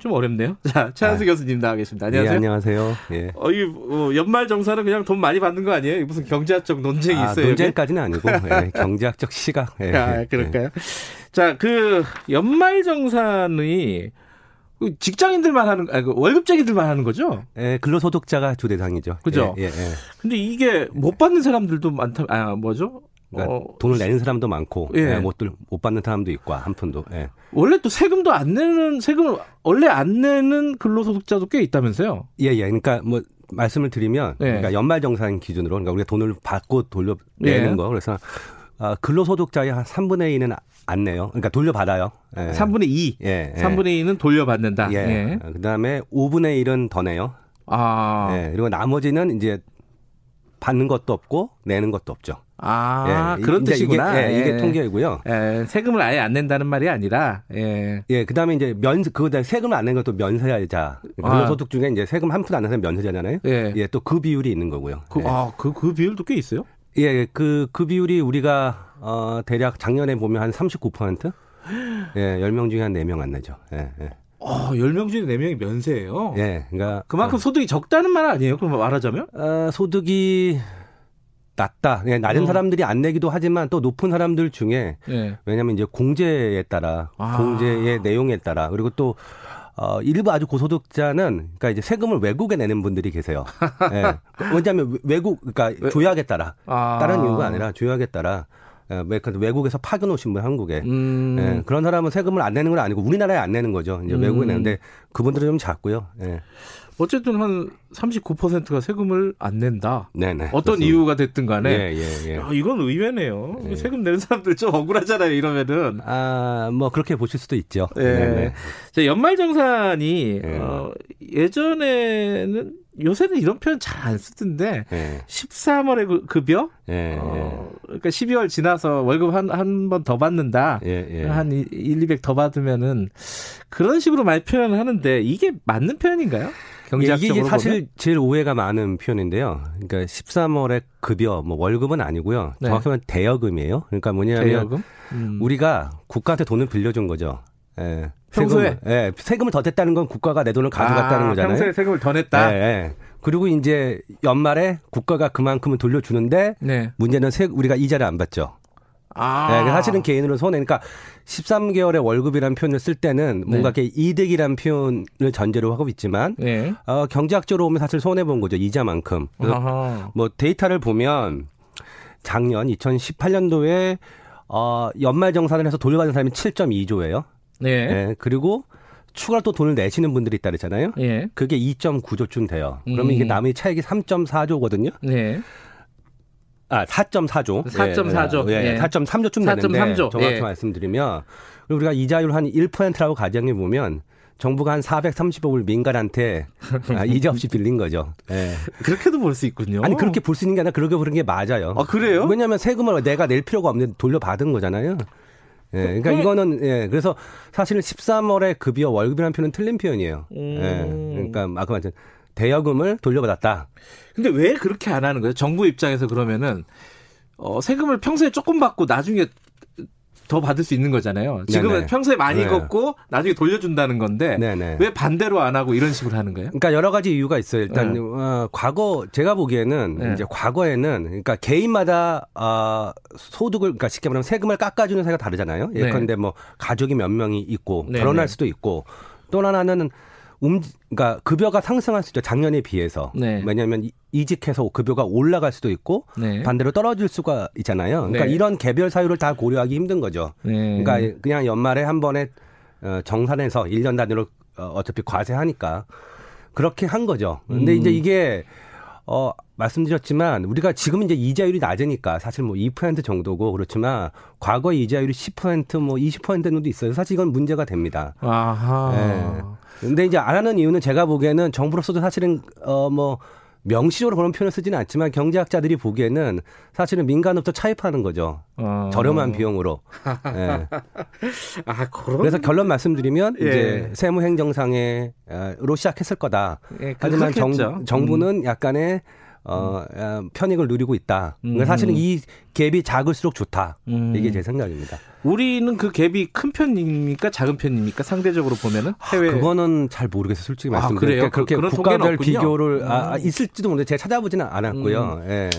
좀 어렵네요. 자, 최한수 아, 교수님 나와 계십니다. 안녕하세요. 예, 안녕하세요. 예. 어, 이 어, 연말 정산은 그냥 돈 많이 받는 거 아니에요? 무슨 경제학적 논쟁이 아, 있어요? 논쟁까지는 아니고 예, 경제학적 시각. 예, 아, 그럴까요? 자, 그 연말 정산이 그 직장인들만 하는, 아니, 그 월급쟁이들만 하는 거죠? 예, 근로소득자가 주 대상이죠. 그죠? 예, 예, 예. 근데 이게 못 받는 사람들도 많다, 아, 뭐죠? 그러니까 어, 돈을 내는 사람도 많고, 예. 예, 못, 못 받는 사람도 있고, 한 푼도, 예. 원래 또 세금도 안 내는, 세금을 원래 안 내는 근로소득자도 꽤 있다면서요? 예, 예. 그러니까 뭐, 말씀을 드리면, 예. 그러니까 연말 정산 기준으로, 그러니까 우리가 돈을 받고 돌려 내는 예. 거. 그래서, 아, 근로소득자의 한 3분의 2는 안 내요. 그러니까 돌려받아요. 예. 3분의 2. 예, 예. 3분의 2는 돌려받는다. 예. 예. 그 다음에 5분의 1은 더 내요. 아. 예. 그리고 나머지는 이제 받는 것도 없고 내는 것도 없죠. 아, 예. 그런 뜻이구나. 이게, 예, 이게 예. 통계이고요. 예, 세금을 아예 안 낸다는 말이 아니라, 예. 예, 그 다음에 이제 면, 그다 세금을 안 내는 것도 면세자. 근로소득 중에 이제 세금 한 푼 안 내는 면세자잖아요. 예. 예, 또 그 비율이 있는 거고요. 그, 예. 아, 그, 그 비율도 꽤 있어요? 예, 그, 그 비율이 우리가, 어, 대략 작년에 보면 한 39%? 예, 10명 중에 한 4명 안 내죠. 예, 예. 어, 10명 중에 4명이 면세예요. 예, 그러니까. 그만큼 소득이 적다는 말 아니에요? 그럼 말하자면? 어, 소득이 낮다. 예, 낮은 어. 사람들이 안 내기도 하지만 또 높은 사람들 중에 예. 왜냐하면 이제 공제에 따라 아. 공제의 내용에 따라 그리고 또 어, 일부 아주 고소득자는 그러니까 이제 세금을 외국에 내는 분들이 계세요. 예. 왜냐하면 외국 그러니까 조약에 따라 아. 다른 이유가 아니라 조약에 따라 예, 외- 외국에서 파견 오신 분 한국에 음. 예, 그런 사람은 세금을 안 내는 건 아니고 우리나라에 안 내는 거죠. 이제 음. 외국에 내는데 그분들은 좀 작고요. 예. 어쨌든 한 39%가 세금을 안 낸다. 네네. 어떤 그렇습니다. 이유가 됐든 간에. 예, 예, 예. 야, 이건 의외네요. 예. 세금 내는 사람들 좀 억울하잖아요, 이러면은. 아, 뭐 그렇게 보실 수도 있죠. 예. 네네. 자, 연말정산이, 예. 어, 예전에는, 요새는 이런 표현 잘 안 쓰던데, 예. 13월에 그 급여? 예. 어, 그러니까 12월 지나서 월급 한, 한 번 더 받는다. 예. 예. 한 1, 200 더 받으면은, 그런 식으로 많이 표현을 하는데, 이게 맞는 표현인가요? 예, 이게 경제학적으로 이게 사실 보면? 제일 오해가 많은 표현인데요. 그러니까 13월에 급여, 뭐 월급은 아니고요. 네. 정확히 말하면 대여금이에요. 그러니까 뭐냐면 대여금? 음. 우리가 국가한테 돈을 빌려준 거죠. 예. 평소에? 세금을, 예. 세금을 더 냈다는 건 국가가 내 돈을 가져갔다는 아, 거잖아요. 평소에 세금을 더 냈다. 예, 예. 그리고 이제 연말에 국가가 그만큼을 돌려주는데 네. 문제는 세, 우리가 이자를 안 받죠. 아. 네, 사실은 개인으로 손해. 그러니까 13개월의 월급이라는 표현을 쓸 때는 뭔가 네. 이렇게 이득이라는 표현을 전제로 하고 있지만 네. 어, 경제학적으로 보면 사실 손해 본 거죠 이자만큼. 뭐 데이터를 보면 작년 2018년도에 어, 연말 정산을 해서 돌려받은 사람이 7.2조예요. 네. 네, 그리고 추가로 또 돈을 내시는 분들이 있다 그랬잖아요. 예. 그게 2.9조쯤 돼요. 그러면 이게 음. 남의 차익이 3.4조거든요. 네. 아, 4.4조. 4.4조. 예, 예, 예. 4.3조쯤 되는데 4.3조. 정확히 예. 말씀드리면 우리가 이자율 한 1%라고 가정해 보면 정부가 한 430억을 민간한테 아, 이자 없이 빌린 거죠. 예. 그렇게도 볼 수 있군요. 아니 그렇게 볼 수 있는 게 아니라 그렇게 보는 게 맞아요. 아, 그래요? 왜냐하면 세금을 내가 낼 필요가 없는데 돌려받은 거잖아요. 예, 그러니까 그 이거는 예, 그래서 사실은 13월에 급여 월급이라는 표현은 틀린 표현이에요. 음. 예, 그러니까 아까 말씀 대여금을 돌려받았다. 근데 왜 그렇게 안 하는 거예요? 정부 입장에서 그러면은 어, 세금을 평소에 조금 받고 나중에 더 받을 수 있는 거잖아요. 지금은 네네. 평소에 많이 네. 걷고 나중에 돌려준다는 건데 네네. 왜 반대로 안 하고 이런 식으로 하는 거예요? 그러니까 여러 가지 이유가 있어요. 일단 네. 어, 과거 제가 보기에는 네. 이제 과거에는 그러니까 개인마다 어, 소득을 그러니까 쉽게 말하면 세금을 깎아주는 사회가 다르잖아요. 네. 예컨대 뭐 가족이 몇 명이 있고 결혼할 수도 있고 또 하나는 움, 그러니까 급여가 상승할 수 있죠. 작년에 비해서. 네. 왜냐하면 이직해서 급여가 올라갈 수도 있고 네. 반대로 떨어질 수가 있잖아요. 그러니까 네. 이런 개별 사유를 다 고려하기 힘든 거죠. 네. 그러니까 그냥 연말에 한 번에 어, 정산해서 1년 단위로 어, 어차피 과세하니까 그렇게 한 거죠. 근데 음. 이제 이게 어 말씀드렸지만 우리가 지금 이제 이자율이 낮으니까 사실 뭐 2% 정도고 그렇지만 과거 이자율이 10%뭐 20% 정도 있어요. 사실 이건 문제가 됩니다. 아하. 네. 근데 이제 안 하는 이유는 제가 보기에는 정부로서도 사실은 어뭐 명시적으로 그런 표현을 쓰지는 않지만 경제학자들이 보기에는 사실은 민간업체 차입하는 거죠. 어. 저렴한 비용으로. 네. 아, 그런... 그래서 결론 말씀드리면 예. 이제 세무행정상에로 시작했을 거다. 예, 하지만 정, 정부는 음. 약간의 어, 음. 편익을 누리고 있다. 음. 사실은 이 갭이 작을수록 좋다. 음. 이게 제 생각입니다. 우리는 그 갭이 큰 편입니까? 작은 편입니까? 상대적으로 보면은 해외 아, 그거는 잘 모르겠어요. 솔직히 아, 말씀드리면 아, 그렇게 그, 국가별 비교를 아, 음. 있을지도 모르는데 제가 찾아보지는 않았고요. 음. 예.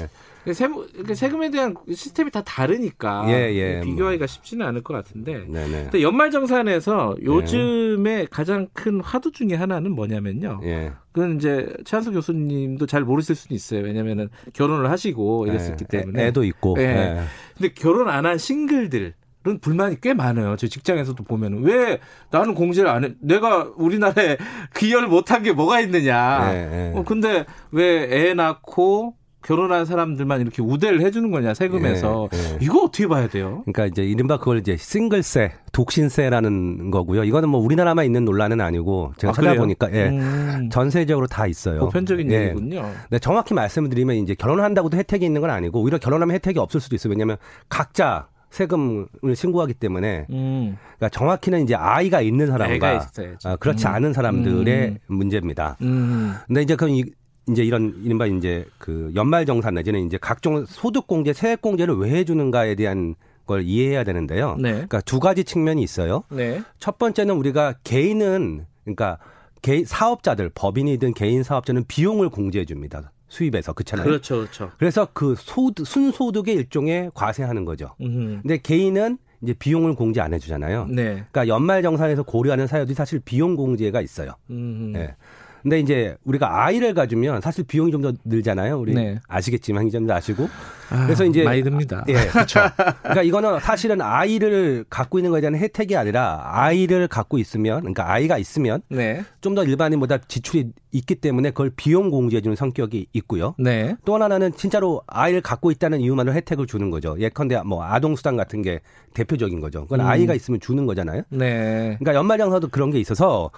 세무, 세금에 대한 시스템이 다 다르니까 예, 예, 비교하기가 뭐. 쉽지는 않을 것 같은데. 네네. 근데 연말정산에서 요즘에 네. 가장 큰 화두 중에 하나는 뭐냐면요. 예. 그건 이제 최한수 교수님도 잘 모르실 수는 있어요. 왜냐면은 결혼을 하시고 이랬었기 예. 때문에. 애 도 있고. 예. 예. 근데 결혼 안 한 싱글들 은 불만이 꽤 많아요. 저 직장에서도 보면은 왜 나는 공제를 안 해? 내가 우리나라에 기여를 못한 게 뭐가 있느냐. 네, 네. 어, 근데 왜 애 낳고 결혼한 사람들만 이렇게 우대를 해주는 거냐 세금에서 예, 예. 이거 어떻게 봐야 돼요? 그러니까 이제 이른바 그걸 이제 싱글세, 독신세라는 거고요. 이거는 뭐 우리나라만 있는 논란은 아니고 제가 아, 찾아보니까 예, 음. 전 세적으로 다 있어요. 보편적인 예. 얘기군요. 네, 정확히 말씀드리면 이제 결혼한다고도 혜택이 있는 건 아니고 오히려 결혼하면 혜택이 없을 수도 있어요. 왜냐하면 각자 세금을 신고하기 때문에 음. 그러니까 정확히는 이제 아이가 있는 사람과 아, 그렇지 음. 않은 사람들의 음. 문제입니다. 음. 근데 이제 그럼 이, 이제 이런 이른바 이제 그 연말 정산 내지는 이제 각종 소득 공제, 세액 공제를 왜 해주는가에 대한 걸 이해해야 되는데요. 네. 그러니까 두 가지 측면이 있어요. 네. 첫 번째는 우리가 개인은 그러니까 개 사업자들 법인이든 개인 사업자는 비용을 공제해 줍니다. 수입에서 그렇잖아요. 그렇죠, 그렇죠. 그래서 그 소득 순소득의 일종의 과세하는 거죠. 음흠. 근데 개인은 이제 비용을 공제 안 해주잖아요. 네. 그러니까 연말정산에서 고려하는 사유들이 사실 비용 공제가 있어요. 음. 네. 근데 이제 우리가 아이를 가지면 사실 비용이 좀 더 늘잖아요. 우리 네. 아시겠지만 희전도 아시고. 아, 그래서 이제 많이 듭니다. 예, 그렇죠. 그러니까 이거는 사실은 아이를 갖고 있는 것에 대한 혜택이 아니라 아이를 갖고 있으면 그러니까 아이가 있으면 네. 좀더 일반인보다 지출이 있기 때문에 그걸 비용 공제해 주는 성격이 있고요. 네. 또 하나는 진짜로 아이를 갖고 있다는 이유만으로 혜택을 주는 거죠. 예컨대 뭐 아동 수당 같은 게 대표적인 거죠. 그건 음. 아이가 있으면 주는 거잖아요. 네. 그러니까 연말정산도 그런 게 있어서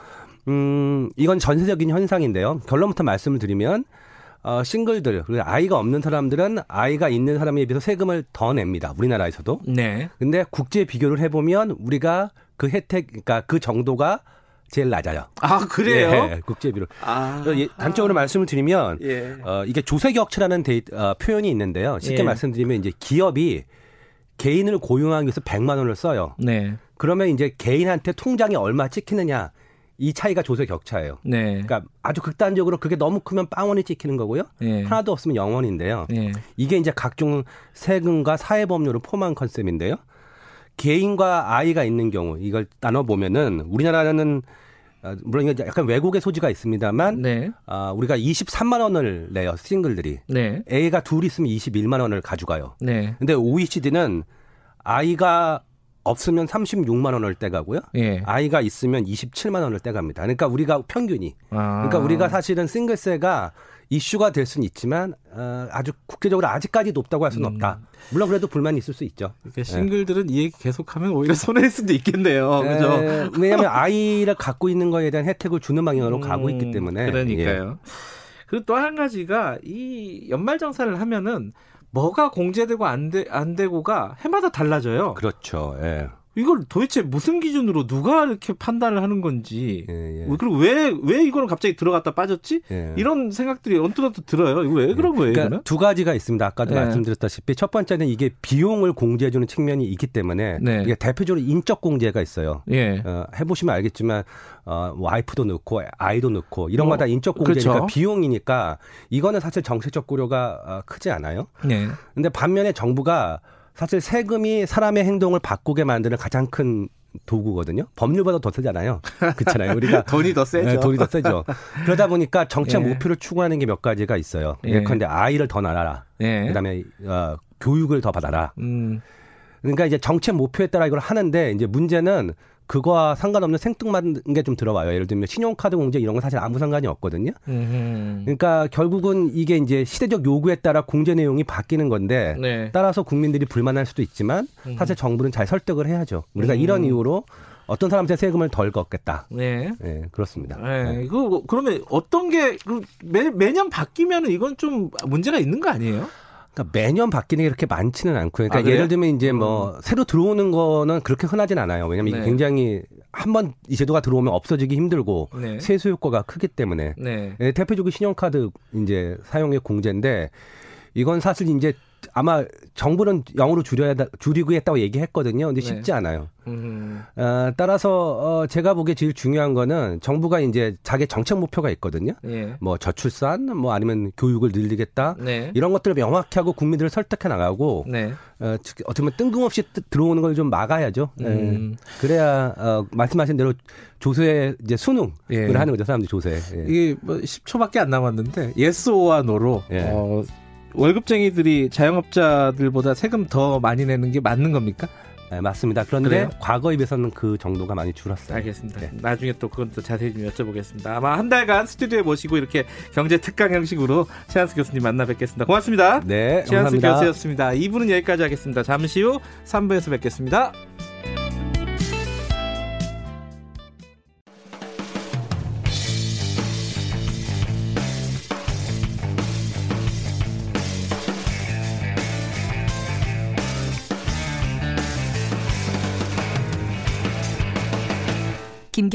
음, 이건 전 세계적인 현상인데요. 결론부터 말씀을 드리면 어, 싱글들, 그리고 아이가 없는 사람들은 아이가 있는 사람에 비해서 세금을 더 냅니다. 우리나라에서도. 네. 근데 국제 비교를 해보면 우리가 그 혜택, 그러니까 그 정도가 제일 낮아요. 아 그래요? 예, 국제 비교로. 아, 단적으로 아, 말씀을 드리면 예. 어, 이게 조세 격차라는 데이, 어, 표현이 있는데요. 쉽게 예. 말씀드리면 이제 기업이 개인을 고용하기 위해서 100만 원을 써요. 네. 그러면 이제 개인한테 통장에 얼마 찍히느냐 이 차이가 조세 격차예요. 네. 그러니까 아주 극단적으로 그게 너무 크면 빵원이 찍히는 거고요. 네. 하나도 없으면 영원인데요. 네. 이게 이제 각종 세금과 사회 법률을 포함한 컨셉인데요. 개인과 아이가 있는 경우 이걸 나눠 보면은 우리나라는 아, 물론 이게 약간 외국의 소지가 있습니다만 네. 아, 우리가 23만 원을 내요 싱글들이 네. A가 둘 있으면 21만 원을 가져가요. 네. 근데 OECD는 아이가 없으면 36만 원을 떼가고요. 예. 아이가 있으면 27만 원을 떼갑니다. 그러니까 우리가 평균이. 아. 그러니까 우리가 사실은 싱글세가 이슈가 될 수는 있지만 어, 아주 국제적으로 아직까지 높다고 할 수는 음. 없다. 물론 그래도 불만이 있을 수 있죠. 그러니까 싱글들은 네. 이 얘기 계속하면 오히려 손해일 수도 있겠네요. 네. 그죠? 왜냐하면 아이를 갖고 있는 거에 대한 혜택을 주는 방향으로 음. 가고 있기 때문에. 그러니까요. 예. 그리고 또 한 가지가 이 연말정산을 하면은 뭐가 공제되고 안, 되, 안 되고가 해마다 달라져요. 그렇죠. 예. 이걸 도대체 무슨 기준으로 누가 이렇게 판단을 하는 건지 예, 예. 그리고 왜 왜 이거는 갑자기 들어갔다 빠졌지 예. 이런 생각들이 언뜻언뜻 들어요. 이거 왜 그런 거예요? 그러니까 두 가지가 있습니다. 아까도 예. 말씀드렸다시피 첫 번째는 이게 비용을 공제해주는 측면이 있기 때문에 네. 이게 대표적으로 인적 공제가 있어요. 예. 어, 해보시면 알겠지만 어, 와이프도 넣고 아이도 넣고 이런 거다 어, 인적 공제니까 그렇죠. 비용이니까 이거는 사실 정책적 고려가 어, 크지 않아요. 네. 근데 반면에 정부가 사실 세금이 사람의 행동을 바꾸게 만드는 가장 큰 도구거든요. 법률보다 더 세잖아요. 그렇잖아요. 우리가 돈이 더 세죠. 네, 돈이 더 세죠. 그러다 보니까 정책 예. 목표를 추구하는 게 몇 가지가 있어요. 예. 예컨대 아이를 더 낳아라. 예. 그다음에 어, 교육을 더 받아라. 음. 그러니까 이제 정책 목표에 따라 이걸 하는데 이제 문제는 그거와 상관없는 생뚱맞은 게 좀 들어와요. 예를 들면 신용카드 공제 이런 건 사실 아무 상관이 없거든요. 그러니까 결국은 이게 이제 시대적 요구에 따라 공제 내용이 바뀌는 건데 네. 따라서 국민들이 불만할 수도 있지만 사실 정부는 잘 설득을 해야죠. 우리가 음. 이런 이유로 어떤 사람한테 세금을 덜 걷겠다. 네. 네 그렇습니다. 네. 네. 그 그러면 어떤 게그 매, 매년 바뀌면 이건 좀 문제가 있는 거 아니에요? 그러니까 매년 바뀌는 게 그렇게 많지는 않고요. 그러니까 아, 예를 들면 이제 뭐 음. 새로 들어오는 거는 그렇게 흔하진 않아요. 왜냐면 네. 이게 굉장히 한번 이 제도가 들어오면 없어지기 힘들고 네. 세수 효과가 크기 때문에 네. 네, 대표적인 신용카드 이제 사용의 공제인데 이건 사실 이제 아마 정부는 영으로 줄여야 줄이고 했다고 얘기했거든요. 근데 네. 쉽지 않아요. 어, 따라서 어, 제가 보기에 제일 중요한 거는 정부가 이제 자기 정책 목표가 있거든요. 네. 뭐 저출산, 뭐 아니면 교육을 늘리겠다 네. 이런 것들을 명확히 하고 국민들을 설득해 나가고 네. 어, 어떻게 보면 뜬금없이 들어오는 걸 좀 막아야죠. 네. 음. 그래야 어, 말씀하신 대로 조세 이제 수능을 예. 하는 거죠 사람들이 조세. 예. 이게 뭐 10초밖에 안 남았는데 예스오와 노로 예. 어, 월급쟁이들이 자영업자들보다 세금 더 많이 내는 게 맞는 겁니까? 네, 맞습니다. 그런데 그래요? 과거에 비해서는 그 정도가 많이 줄었어요. 알겠습니다. 네. 나중에 또 그건 또 자세히 좀 여쭤보겠습니다. 아마 한 달간 스튜디오에 모시고 이렇게 경제 특강 형식으로 최한수 교수님 만나 뵙겠습니다. 고맙습니다. 네, 최한수 감사합니다. 교수였습니다. 2부는 여기까지 하겠습니다. 잠시 후 3부에서 뵙겠습니다.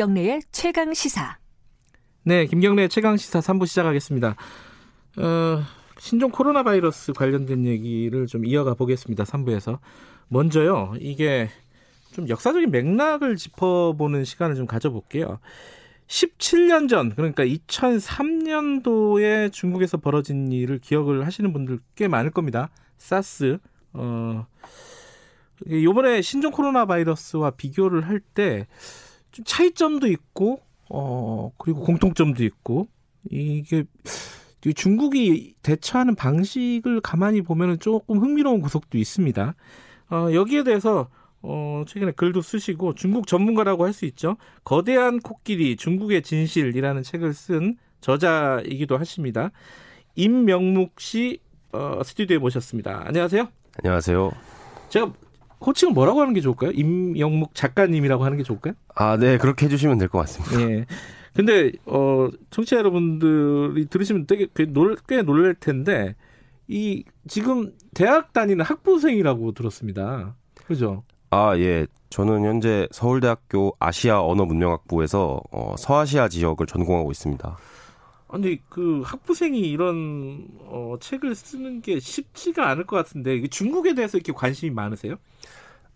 김경래의 최강 시사. 네, 김경래의 최강 시사 3부 시작하겠습니다. 어, 신종 코로나 바이러스 관련된 얘기를 좀 이어가 보겠습니다. 3부에서. 먼저요. 이게 좀 역사적인 맥락을 짚어보는 시간을 좀 가져볼게요. 17년 전, 그러니까 2003년도에 중국에서 벌어진 일을 기억을 하시는 분들 꽤 많을 겁니다. 사스. 어, 요번에 신종 코로나 바이러스와 비교를 할 때 좀 차이점도 있고 어 그리고 공통점도 있고 이게 중국이 대처하는 방식을 가만히 보면은 조금 흥미로운 구석도 있습니다. 어 여기에 대해서 어 최근에 글도 쓰시고 중국 전문가라고 할 수 있죠. 거대한 코끼리 중국의 진실이라는 책을 쓴 저자이기도 하십니다. 임명묵 씨 어, 스튜디오에 모셨습니다. 안녕하세요. 안녕하세요. 제가 호칭은 뭐라고 하는 게 좋을까요? 임영묵 작가님이라고 하는 게 좋을까요? 아, 네. 그렇게 해주시면 될 것 같습니다. 예. 근데, 어, 청취자 여러분들이 들으시면 되게 놀, 꽤 놀랄 텐데, 이, 지금 대학 다니는 학부생이라고 들었습니다. 그죠? 아, 예. 저는 현재 서울대학교 아시아 언어문명학부에서 어, 서아시아 지역을 전공하고 있습니다. 아니 그 학부생이 이런 어, 책을 쓰는 게 쉽지가 않을 것 같은데 중국에 대해서 이렇게 관심이 많으세요?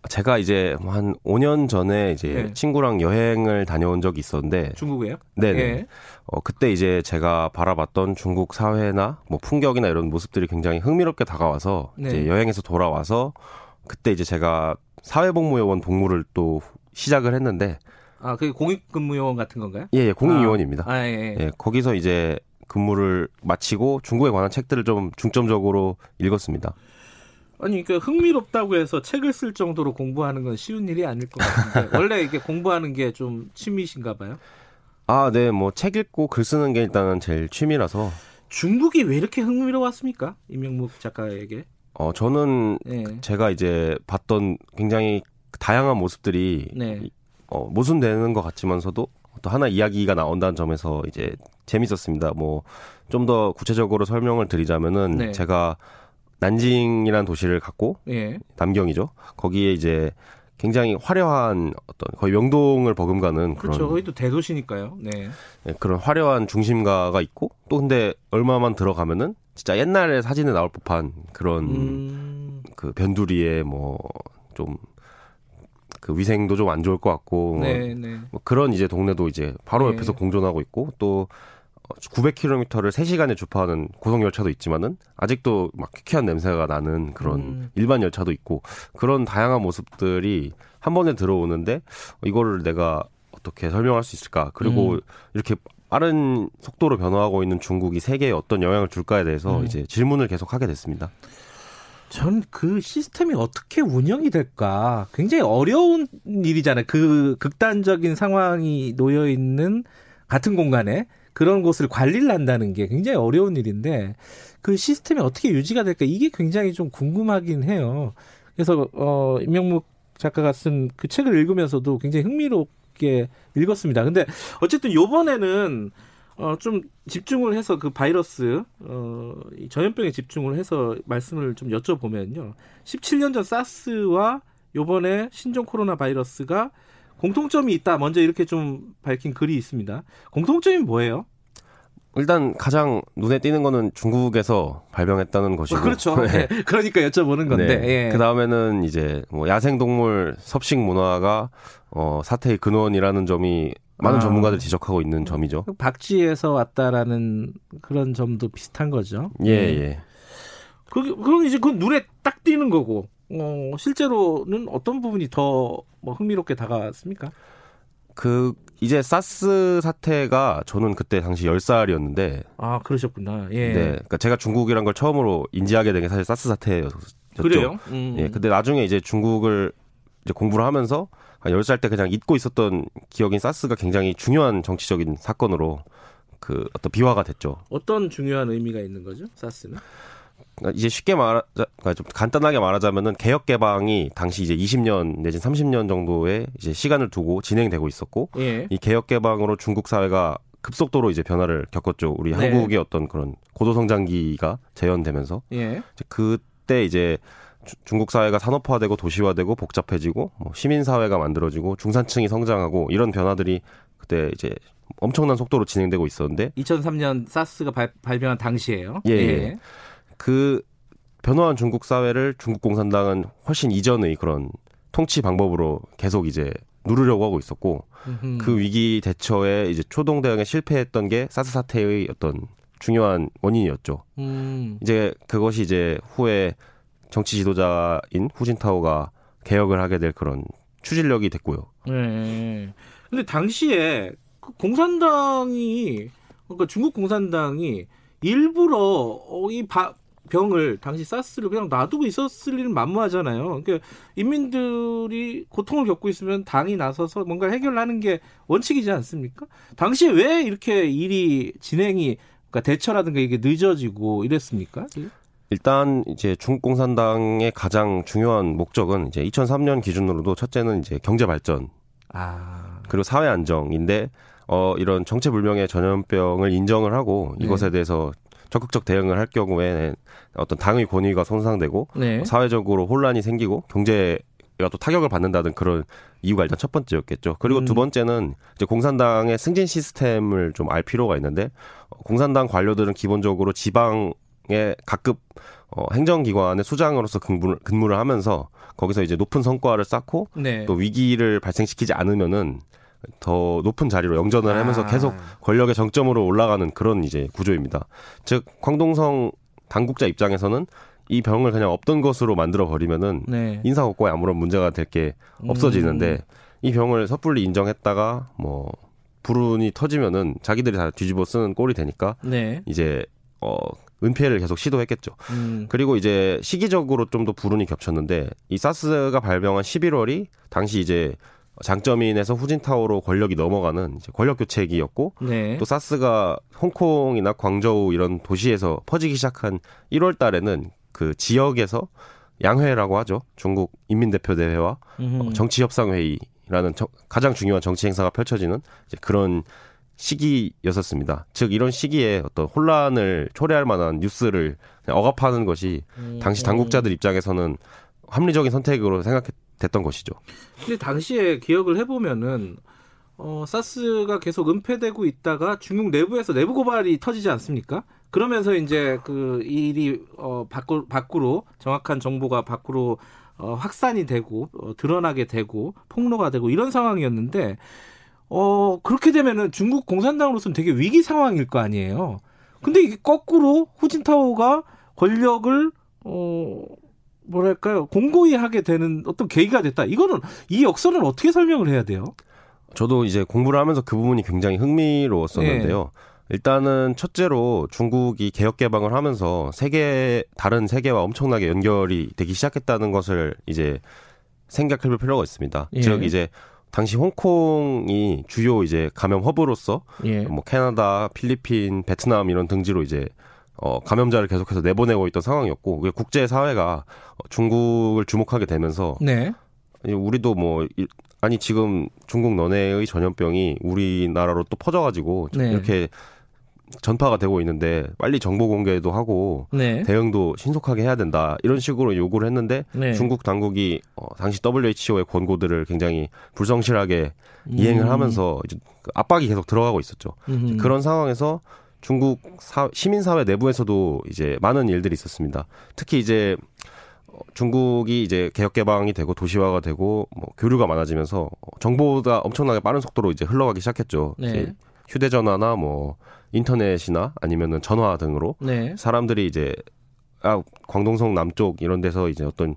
제가 이제 한 5년 전에 이제 네. 친구랑 여행을 다녀온 적이 있었는데 중국에요? 네네. 네. 어 그때 이제 제가 바라봤던 중국 사회나 뭐 풍경이나 이런 모습들이 굉장히 흥미롭게 다가와서 네. 이제 여행에서 돌아와서 그때 이제 제가 사회복무요원 복무를 또 시작을 했는데 아, 그 공익근무요원 같은 건가요? 예, 예 공익요원입니다. 아, 아, 예, 예. 예, 거기서 이제 근무를 마치고 중국에 관한 책들을 좀 중점적으로 읽었습니다. 아니, 그 흥미롭다고 해서 책을 쓸 정도로 공부하는 건 쉬운 일이 아닐 것 같은데 원래 이게 공부하는 게 좀 취미신가 봐요? 아, 네, 뭐 책 읽고 글 쓰는 게 일단은 제일 취미라서. 중국이 왜 이렇게 흥미로웠습니까? 이명묵 작가에게? 어, 저는 네. 제가 이제 봤던 굉장히 다양한 모습들이 네. 어, 모순되는 것 같지만서도 또 하나 이야기가 나온다는 점에서 이제 재밌었습니다. 뭐 좀 더 구체적으로 설명을 드리자면은 네. 제가 난징이라는 도시를 갔고 예. 남경이죠. 거기에 이제 굉장히 화려한 어떤 거의 명동을 버금가는 그런 그렇죠. 거기도 대도시니까요. 네. 네. 그런 화려한 중심가가 있고 또 근데 얼마만 들어가면은 진짜 옛날에 사진에 나올 법한 그런 음... 그 변두리에 뭐 좀 그 위생도 좀 안 좋을 것 같고 네, 네. 뭐 그런 이제 동네도 이제 바로 네. 옆에서 공존하고 있고 또 900km를 3시간에 주파하는 고속 열차도 있지만은 아직도 막 퀴퀴한 냄새가 나는 그런 음. 일반 열차도 있고 그런 다양한 모습들이 한 번에 들어오는데 이거를 내가 어떻게 설명할 수 있을까? 그리고 음. 이렇게 빠른 속도로 변화하고 있는 중국이 세계에 어떤 영향을 줄까에 대해서 음. 이제 질문을 계속 하게 됐습니다. 전그 시스템이 어떻게 운영이 될까 굉장히 어려운 일이잖아요. 그 극단적인 상황이 놓여 있는 같은 공간에 그런 곳을 관리를 한다는 게 굉장히 어려운 일인데 그 시스템이 어떻게 유지가 될까 이게 굉장히 좀 궁금하긴 해요. 그래서 어 임명묵 작가가 쓴 그 책을 읽으면서도 굉장히 흥미롭게 읽었습니다. 근데 어쨌든 요번에는 어, 좀 집중을 해서 그 바이러스, 어, 이 전염병에 집중을 해서 말씀을 좀 여쭤보면요. 17년 전 사스와 요번에 신종 코로나 바이러스가 공통점이 있다. 먼저 이렇게 좀 밝힌 글이 있습니다. 공통점이 뭐예요? 일단 가장 눈에 띄는 거는 중국에서 발병했다는 것이고. 그렇죠. 네. 네. 그러니까 여쭤보는 건데. 네. 예. 그 다음에는 이제 뭐 야생 동물 섭식 문화가 어, 사태의 근원이라는 점이 많은 아. 전문가들 지적하고 있는 점이죠. 박쥐에서 왔다라는 그런 점도 비슷한 거죠. 예, 네. 예. 그, 그럼 이제 그 눈에 딱 띄는 거고. 어, 실제로는 어떤 부분이 더 뭐 흥미롭게 다가왔습니까? 그 이제 사스 사태가 저는 그때 당시 10살이었는데 아, 그러셨구나. 예. 네. 그러니까 제가 중국이란 걸 처음으로 인지하게 된 게 사실 사스 사태였죠. 그래요? 음. 예. 근데 나중에 이제 중국을 이제 공부를 하면서 한 10살 때 그냥 잊고 있었던 기억인 사스가 굉장히 중요한 정치적인 사건으로 그 어떤 비화가 됐죠. 어떤 중요한 의미가 있는 거죠? 사스는? 그러니까 이제 쉽게 말하, 그러니까 좀 간단하게 말하자면은 개혁 개방이 당시 이제 20년 내지 30년 정도의 이제 시간을 두고 진행되고 있었고 예. 이 개혁 개방으로 중국 사회가 급속도로 이제 변화를 겪었죠. 우리 네. 한국의 어떤 그런 고도 성장기가 재현되면서 예. 그때 이제 중국 사회가 산업화되고 도시화되고 복잡해지고 뭐 시민 사회가 만들어지고 중산층이 성장하고 이런 변화들이 그때 이제 엄청난 속도로 진행되고 있었는데 2003년 사스가 발, 발병한 당시에요. 예. 예. 그 변화한 중국 사회를 중국 공산당은 훨씬 이전의 그런 통치 방법으로 계속 이제 누르려고 하고 있었고 음흠. 그 위기 대처에 이제 초동 대응에 실패했던 게 사스 사태의 어떤 중요한 원인이었죠. 음. 이제 그것이 이제 후에 정치 지도자인 후진타오가 개혁을 하게 될 그런 추진력이 됐고요. 네. 근데 당시에 그 공산당이 그러니까 중국 공산당이 일부러 어, 이 바, 병을 당시 사스를 그냥 놔두고 있었을 일은 만무하잖아요. 그러니까 인민들이 고통을 겪고 있으면 당이 나서서 뭔가 해결하는 게 원칙이지 않습니까? 당시에 왜 이렇게 일이 진행이 그러니까 대처라든가 이게 늦어지고 이랬습니까? 일단 이제 중국 공산당의 가장 중요한 목적은 이제 2003년 기준으로도 첫째는 이제 경제 발전, 아. 그리고 사회 안정인데 어 이런 정체불명의 전염병을 인정을 하고 네. 이것에 대해서 적극적 대응을 할 경우에 어떤 당의 권위가 손상되고 네. 사회적으로 혼란이 생기고 경제 가 또 타격을 받는다는 그런 이유가 일단 첫 번째였겠죠. 그리고 음. 두 번째는 이제 공산당의 승진 시스템을 좀 알 필요가 있는데 공산당 관료들은 기본적으로 지방 의 각급 어, 행정기관의 수장으로서 근무를, 근무를 하면서 거기서 이제 높은 성과를 쌓고 네. 또 위기를 발생시키지 않으면은 더 높은 자리로 영전을 하면서 아. 계속 권력의 정점으로 올라가는 그런 이제 구조입니다. 즉 광동성 당국자 입장에서는 이 병을 그냥 없던 것으로 만들어 버리면은 네. 인사고과에 아무런 문제가 될 게 없어지는데 음. 이 병을 섣불리 인정했다가 뭐 불운이 터지면은 자기들이 다 뒤집어 쓰는 꼴이 되니까 네. 이제 어 은폐를 계속 시도했겠죠. 음. 그리고 이제 시기적으로 좀 더 불운이 겹쳤는데 이 사스가 발병한 11월이 당시 이제 장점인에서 후진타오로 권력이 넘어가는 이제 권력 교체기였고 네. 또 사스가 홍콩이나 광저우 이런 도시에서 퍼지기 시작한 1월 달에는 그 지역에서 양회라고 하죠. 중국 인민대표대회와 어, 정치협상회의라는 저, 가장 중요한 정치 행사가 펼쳐지는 이제 그런 시기였었습니다. 즉 이런 시기에 어떤 혼란을 초래할 만한 뉴스를 억압하는 것이 당시 당국자들 입장에서는 합리적인 선택으로 생각했 됐던 것이죠. 근데 당시에 기억을 해보면은 어, 사스가 계속 은폐되고 있다가 중국 내부에서 내부 고발이 터지지 않습니까? 그러면서 이제 그 일이 어, 밖으로, 밖으로 정확한 정보가 밖으로 어, 확산이 되고 어, 드러나게 되고 폭로가 되고 이런 상황이었는데 어, 그렇게 되면은 중국 공산당으로서는 되게 위기 상황일 거 아니에요. 근데 이게 거꾸로 후진타오가 권력을 어 뭐랄까요 공고히 하게 되는 어떤 계기가 됐다. 이거는 이 역사는 어떻게 설명을 해야 돼요? 저도 이제 공부를 하면서 그 부분이 굉장히 흥미로웠었는데요. 네. 일단은 첫째로 중국이 개혁 개방을 하면서 세계 다른 세계와 엄청나게 연결이 되기 시작했다는 것을 이제 생각해 볼 필요가 있습니다. 예. 즉 이제 당시 홍콩이 주요 이제 감염 허브로서 예. 뭐 캐나다, 필리핀, 베트남 이런 등지로 이제 어 감염자를 계속해서 내보내고 있던 상황이었고 국제 사회가 중국을 주목하게 되면서 네. 우리도 뭐 아니 지금 중국 너네의 전염병이 우리나라로 또 퍼져가지고 네. 이렇게 전파가 되고 있는데 빨리 정보 공개도 하고 네. 대응도 신속하게 해야 된다 이런 식으로 요구를 했는데 네. 중국 당국이 어, 당시 WHO의 권고들을 굉장히 불성실하게 음. 이행을 하면서 이제 그 압박이 계속 들어가고 있었죠. 음. 그런 상황에서 중국 사, 시민사회 내부에서도 이제 많은 일들이 있었습니다. 특히 이제 어, 중국이 이제 개혁 개방이 되고 도시화가 되고 뭐 교류가 많아지면서 정보가 엄청나게 빠른 속도로 이제 흘러가기 시작했죠. 네. 이제 휴대전화나 뭐 인터넷이나 아니면은 전화 등으로 네. 사람들이 이제 아 광동성 남쪽 이런 데서 이제 어떤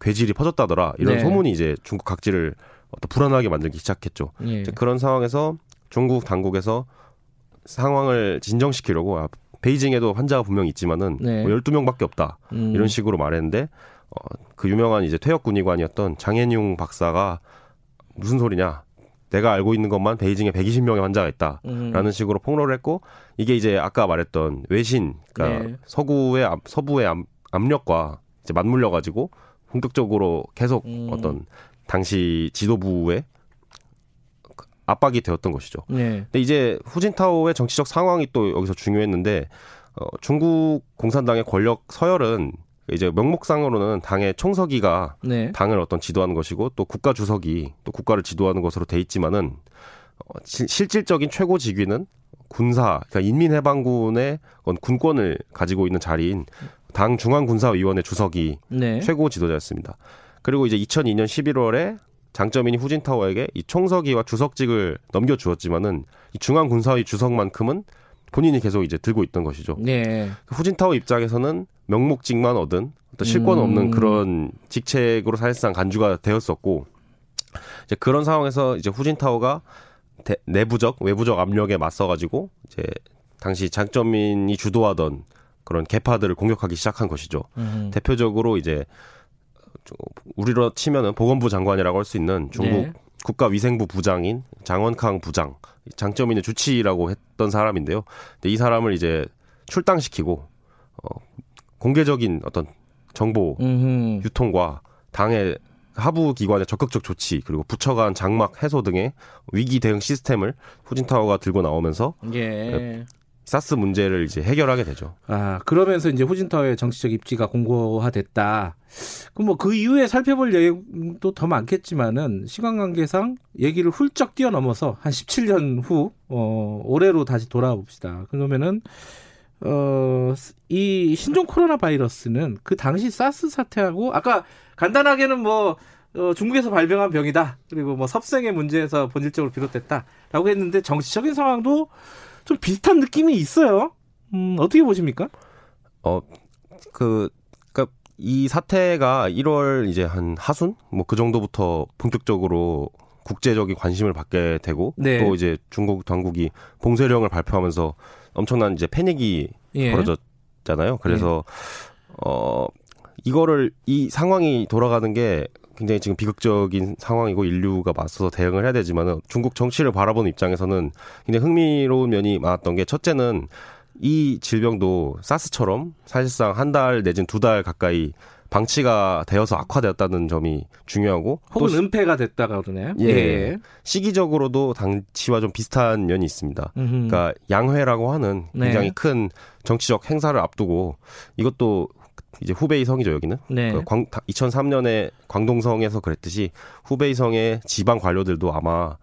괴질이 퍼졌다더라 이런 네. 소문이 이제 중국 각지를 어떤 불안하게 만들기 시작했죠. 네. 그런 상황에서 중국 당국에서 상황을 진정시키려고 아, 베이징에도 환자가 분명히 있지만은 네. 뭐 12명밖에 없다. 음. 이런 식으로 말했는데 어, 그 유명한 이제 퇴역 군의관이었던 장현용 박사가 무슨 소리냐? 내가 알고 있는 것만 베이징에 120명의 환자가 있다라는 음. 식으로 폭로를 했고 이게 이제 아까 말했던 외신 그러니까 네. 서구의 서부의 압력과 이제 맞물려 가지고 본격적으로 계속 음. 어떤 당시 지도부의 압박이 되었던 것이죠. 네. 근데 이제 후진타오의 정치적 상황이 또 여기서 중요했는데 어, 중국 공산당의 권력 서열은 이제 명목상으로는 당의 총서기가 네. 당을 어떤 지도하는 것이고 또 국가 주석이 또 국가를 지도하는 것으로 돼 있지만은 어, 시, 실질적인 최고 직위는 군사, 그러니까 인민해방군의 군권을 가지고 있는 자리인 당 중앙군사위원회 주석이 네. 최고 지도자였습니다. 그리고 이제 2002년 11월에 장점인이 후진타오에게 이 총서기와 주석직을 넘겨주었지만은 이 중앙군사위 주석만큼은 본인이 계속 이제 들고 있던 것이죠. 네. 후진타오 입장에서는 명목직만 얻은 어떤 실권 없는 음. 그런 직책으로 사실상 간주가 되었었고 이제 그런 상황에서 이제 후진타오가 대, 내부적 외부적 압력에 맞서가지고 이제 당시 장점인이 주도하던 그런 개파들을 공격하기 시작한 것이죠. 음. 대표적으로 이제 우리로 치면은 보건부 장관이라고 할 수 있는 중국 네. 국가위생부 부장인 장원캉 부장, 장점인의 주치라고 했던 사람인데요. 근데 이 사람을 이제 출당시키고 어, 공개적인 어떤 정보 음흠. 유통과 당의 하부 기관의 적극적 조치 그리고 부처 간 장막 해소 등의 위기 대응 시스템을 후진타워가 들고 나오면서 예. 사스 문제를 이제 해결하게 되죠. 아 그러면서 이제 후진타워의 정치적 입지가 공고화됐다. 그럼 뭐 그 이후에 살펴볼 내용도 더 많겠지만은 시간 관계상 얘기를 훌쩍 뛰어넘어서 한 17년 후 어, 올해로 다시 돌아와 봅시다. 그러면은 어, 이 신종 코로나 바이러스는 그 당시 사스 사태하고 아까 간단하게는 뭐 어, 중국에서 발병한 병이다. 그리고 뭐 섭생의 문제에서 본질적으로 비롯됐다라고 했는데 정치적인 상황도 좀 비슷한 느낌이 있어요. 음, 어떻게 보십니까? 어, 그, 그니까 이 사태가 1월 이제 한 하순? 뭐 그 정도부터 본격적으로 국제적인 관심을 받게 되고 네. 또 이제 중국 당국이 봉쇄령을 발표하면서 엄청난 이제 패닉이 예. 벌어졌잖아요. 그래서 예. 어 이거를 이 상황이 돌아가는 게 굉장히 지금 비극적인 상황이고 인류가 맞서서 대응을 해야 되지만은 중국 정치를 바라보는 입장에서는 굉장히 흥미로운 면이 많았던 게 첫째는 이 질병도 사스처럼 사실상 한 달 내진 두 달 가까이 방치가 되어서 악화되었다는 점이 중요하고 혹은 또 은폐가 됐다가 그러네요. 예. 예. 시기적으로도 당치와 좀 비슷한 면이 있습니다. 음흠. 그러니까 양회라고 하는 네. 굉장히 네. 큰 정치적 행사를 앞두고 이것도 이제 후베이 성이죠 여기는. 네. 그 광, 2003년에 광동성에서 그랬듯이 후베이 성의 지방 관료들도 아마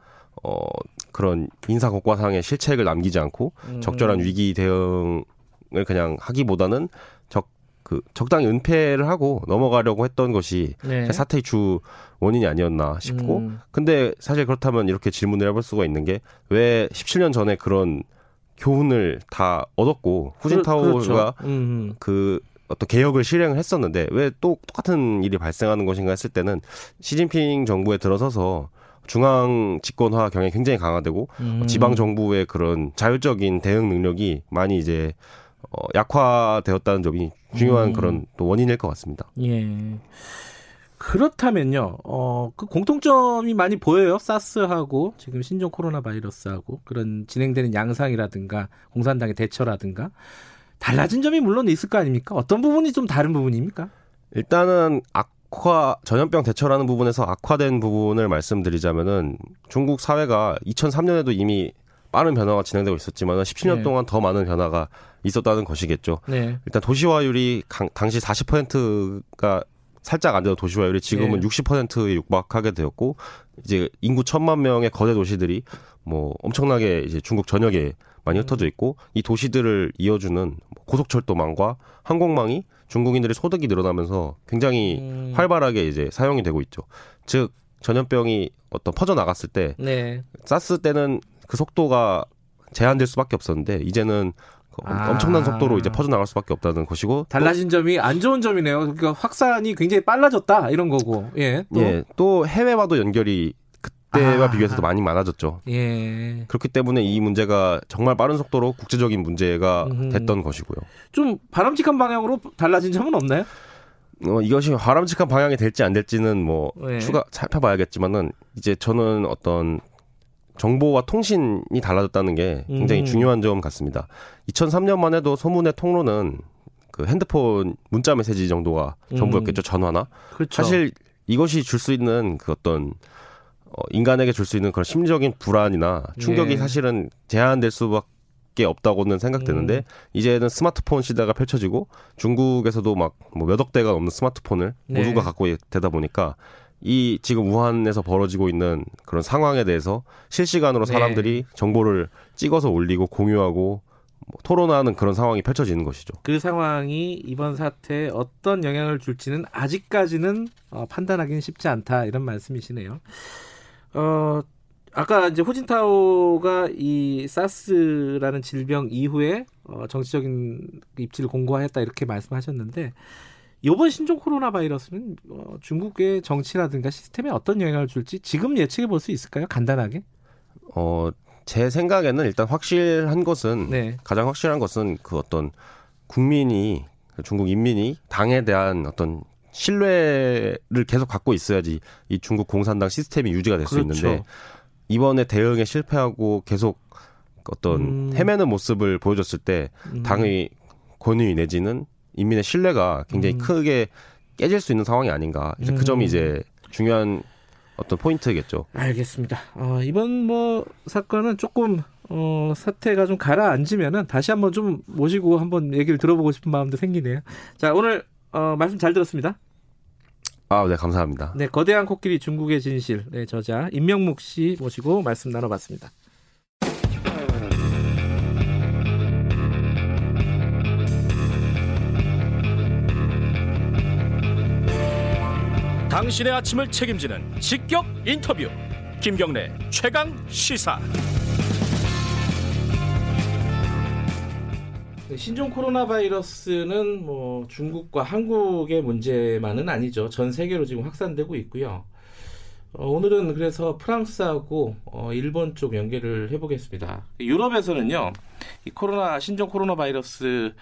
어 그런 인사 고과상의 실책을 남기지 않고 음. 적절한 위기 대응을 그냥 하기보다는 적 그 적당히 은폐를 하고 넘어가려고 했던 것이 네. 사태의 주 원인이 아니었나 싶고 음. 근데 사실 그렇다면 이렇게 질문을 해볼 수가 있는 게 왜 17년 전에 그런 교훈을 다 얻었고 후진타오가 그렇죠. 음. 그 어떤 개혁을 실행을 했었는데 왜 또 똑같은 일이 발생하는 것인가 했을 때는 시진핑 정부에 들어서서 중앙 집권화 경향이 굉장히 강화되고 음. 지방 정부의 그런 자율적인 대응 능력이 많이 이제 어, 약화되었다는 점이 중요한 음. 그런 또 원인일 것 같습니다. 예. 그렇다면요, 어, 그 공통점이 많이 보여요. 사스하고 지금 신종 코로나 바이러스하고 그런 진행되는 양상이라든가 공산당의 대처라든가 달라진 점이 물론 있을 거 아닙니까? 어떤 부분이 좀 다른 부분입니까? 일단은 악화 전염병 대처라는 부분에서 악화된 부분을 말씀드리자면은 중국 사회가 2003년에도 이미 빠른 변화가 진행되고 있었지만 17년 네. 동안 더 많은 변화가 있었다는 것이겠죠. 네. 일단 도시화율이 강, 당시 40%가 살짝 안 되던 도시화율이 지금은 네. 60%에 육박하게 되었고 이제 인구 천만 명의 거대 도시들이 뭐 엄청나게 이제 중국 전역에 많이 흩어져 있고 이 도시들을 이어주는 뭐 고속철도망과 항공망이 중국인들의 소득이 늘어나면서 굉장히 음. 활발하게 이제 사용이 되고 있죠. 즉 전염병이 어떤 퍼져 나갔을 때 네. 사스 때는 그 속도가 제한될 수밖에 없었는데 이제는 아. 엄청난 속도로 이제 퍼져 나갈 수밖에 없다는 것이고 달라진 점이 안 좋은 점이네요. 그러니까 확산이 굉장히 빨라졌다 이런 거고. 예. 또, 예, 또 해외와도 연결이 그 때와 아. 비교해서 도 많이 많아졌죠. 예. 그렇기 때문에 이 문제가 정말 빠른 속도로 국제적인 문제가 음흠. 됐던 것이고요. 좀 바람직한 방향으로 달라진 점은 없나요? 어, 이것이 바람직한 방향이 될지 안 될지는 뭐 네. 추가 살펴봐야겠지만은 이제 저는 어떤 정보와 통신이 달라졌다는 게 굉장히 음. 중요한 점 같습니다. 2003년만 해도 소문의 통로는 그 핸드폰 문자 메시지 정도가 음. 전부였겠죠 전화나. 그렇죠. 사실 이것이 줄 수 있는 그 어떤 어, 인간에게 줄 수 있는 그런 심리적인 불안이나 충격이 네. 사실은 제한될 수밖에 없다고는 생각되는데 음. 이제는 스마트폰 시대가 펼쳐지고 중국에서도 막 뭐 몇억 대가 넘는 스마트폰을 네. 모두가 갖고 되다 보니까 이 지금 우한에서 벌어지고 있는 그런 상황에 대해서 실시간으로 네. 사람들이 네. 정보를 찍어서 올리고 공유하고 뭐 토론하는 그런 상황이 펼쳐지는 것이죠. 그 상황이 이번 사태에 어떤 영향을 줄지는 아직까지는 어, 판단하기는 쉽지 않다 이런 말씀이시네요. 어, 아까 이제 호진타오가 이 사스라는 질병 이후에 어, 정치적인 입지를 공고화했다 이렇게 말씀하셨는데 이번 신종 코로나 바이러스는 어, 중국의 정치라든가 시스템에 어떤 영향을 줄지 지금 예측해 볼 수 있을까요? 간단하게? 어, 제 생각에는 일단 확실한 것은 네. 가장 확실한 것은 그 어떤 국민이 중국 인민이 당에 대한 어떤 신뢰를 계속 갖고 있어야지 이 중국 공산당 시스템이 유지가 될수 그렇죠. 있는데 이번에 대응에 실패하고 계속 어떤 음. 헤매는 모습을 보여줬을 때 음. 당의 권위 내지는 인민의 신뢰가 굉장히 음. 크게 깨질 수 있는 상황이 아닌가. 이제 그 점이 음. 이제 중요한 어떤 포인트겠죠. 알겠습니다. 어, 이번 뭐 사건은 조금 어, 사태가 좀 가라앉으면은 다시 한번 좀 모시고 한번 얘기를 들어보고 싶은 마음도 생기네요. 자, 오늘 어, 말씀 잘 들었습니다. 아, 네, 감사합니다. 네, 거대한 코끼리 중국의 진실, 네, 저자 임명묵 씨 모시고 말씀 나눠봤습니다. 당신의 아침을 책임지는 직격 인터뷰 김경래 최강 시사 신종 코로나 바이러스는 뭐 중국과 한국의 문제만은 아니죠. 전 세계로 지금 확산되고 있고요. 어, 오늘은 그래서 프랑스하고 어, 일본 쪽 연결을 해보겠습니다. 유럽에서는요, 이 코로나 신종 코로나 바이러스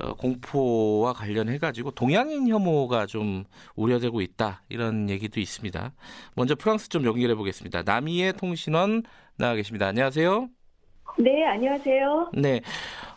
어, 공포와 관련해 가지고 동양인 혐오가 좀 우려되고 있다 이런 얘기도 있습니다. 먼저 프랑스 좀 연결해 보겠습니다. 남이의 통신원 나와 계십니다. 안녕하세요. 네, 안녕하세요. 네,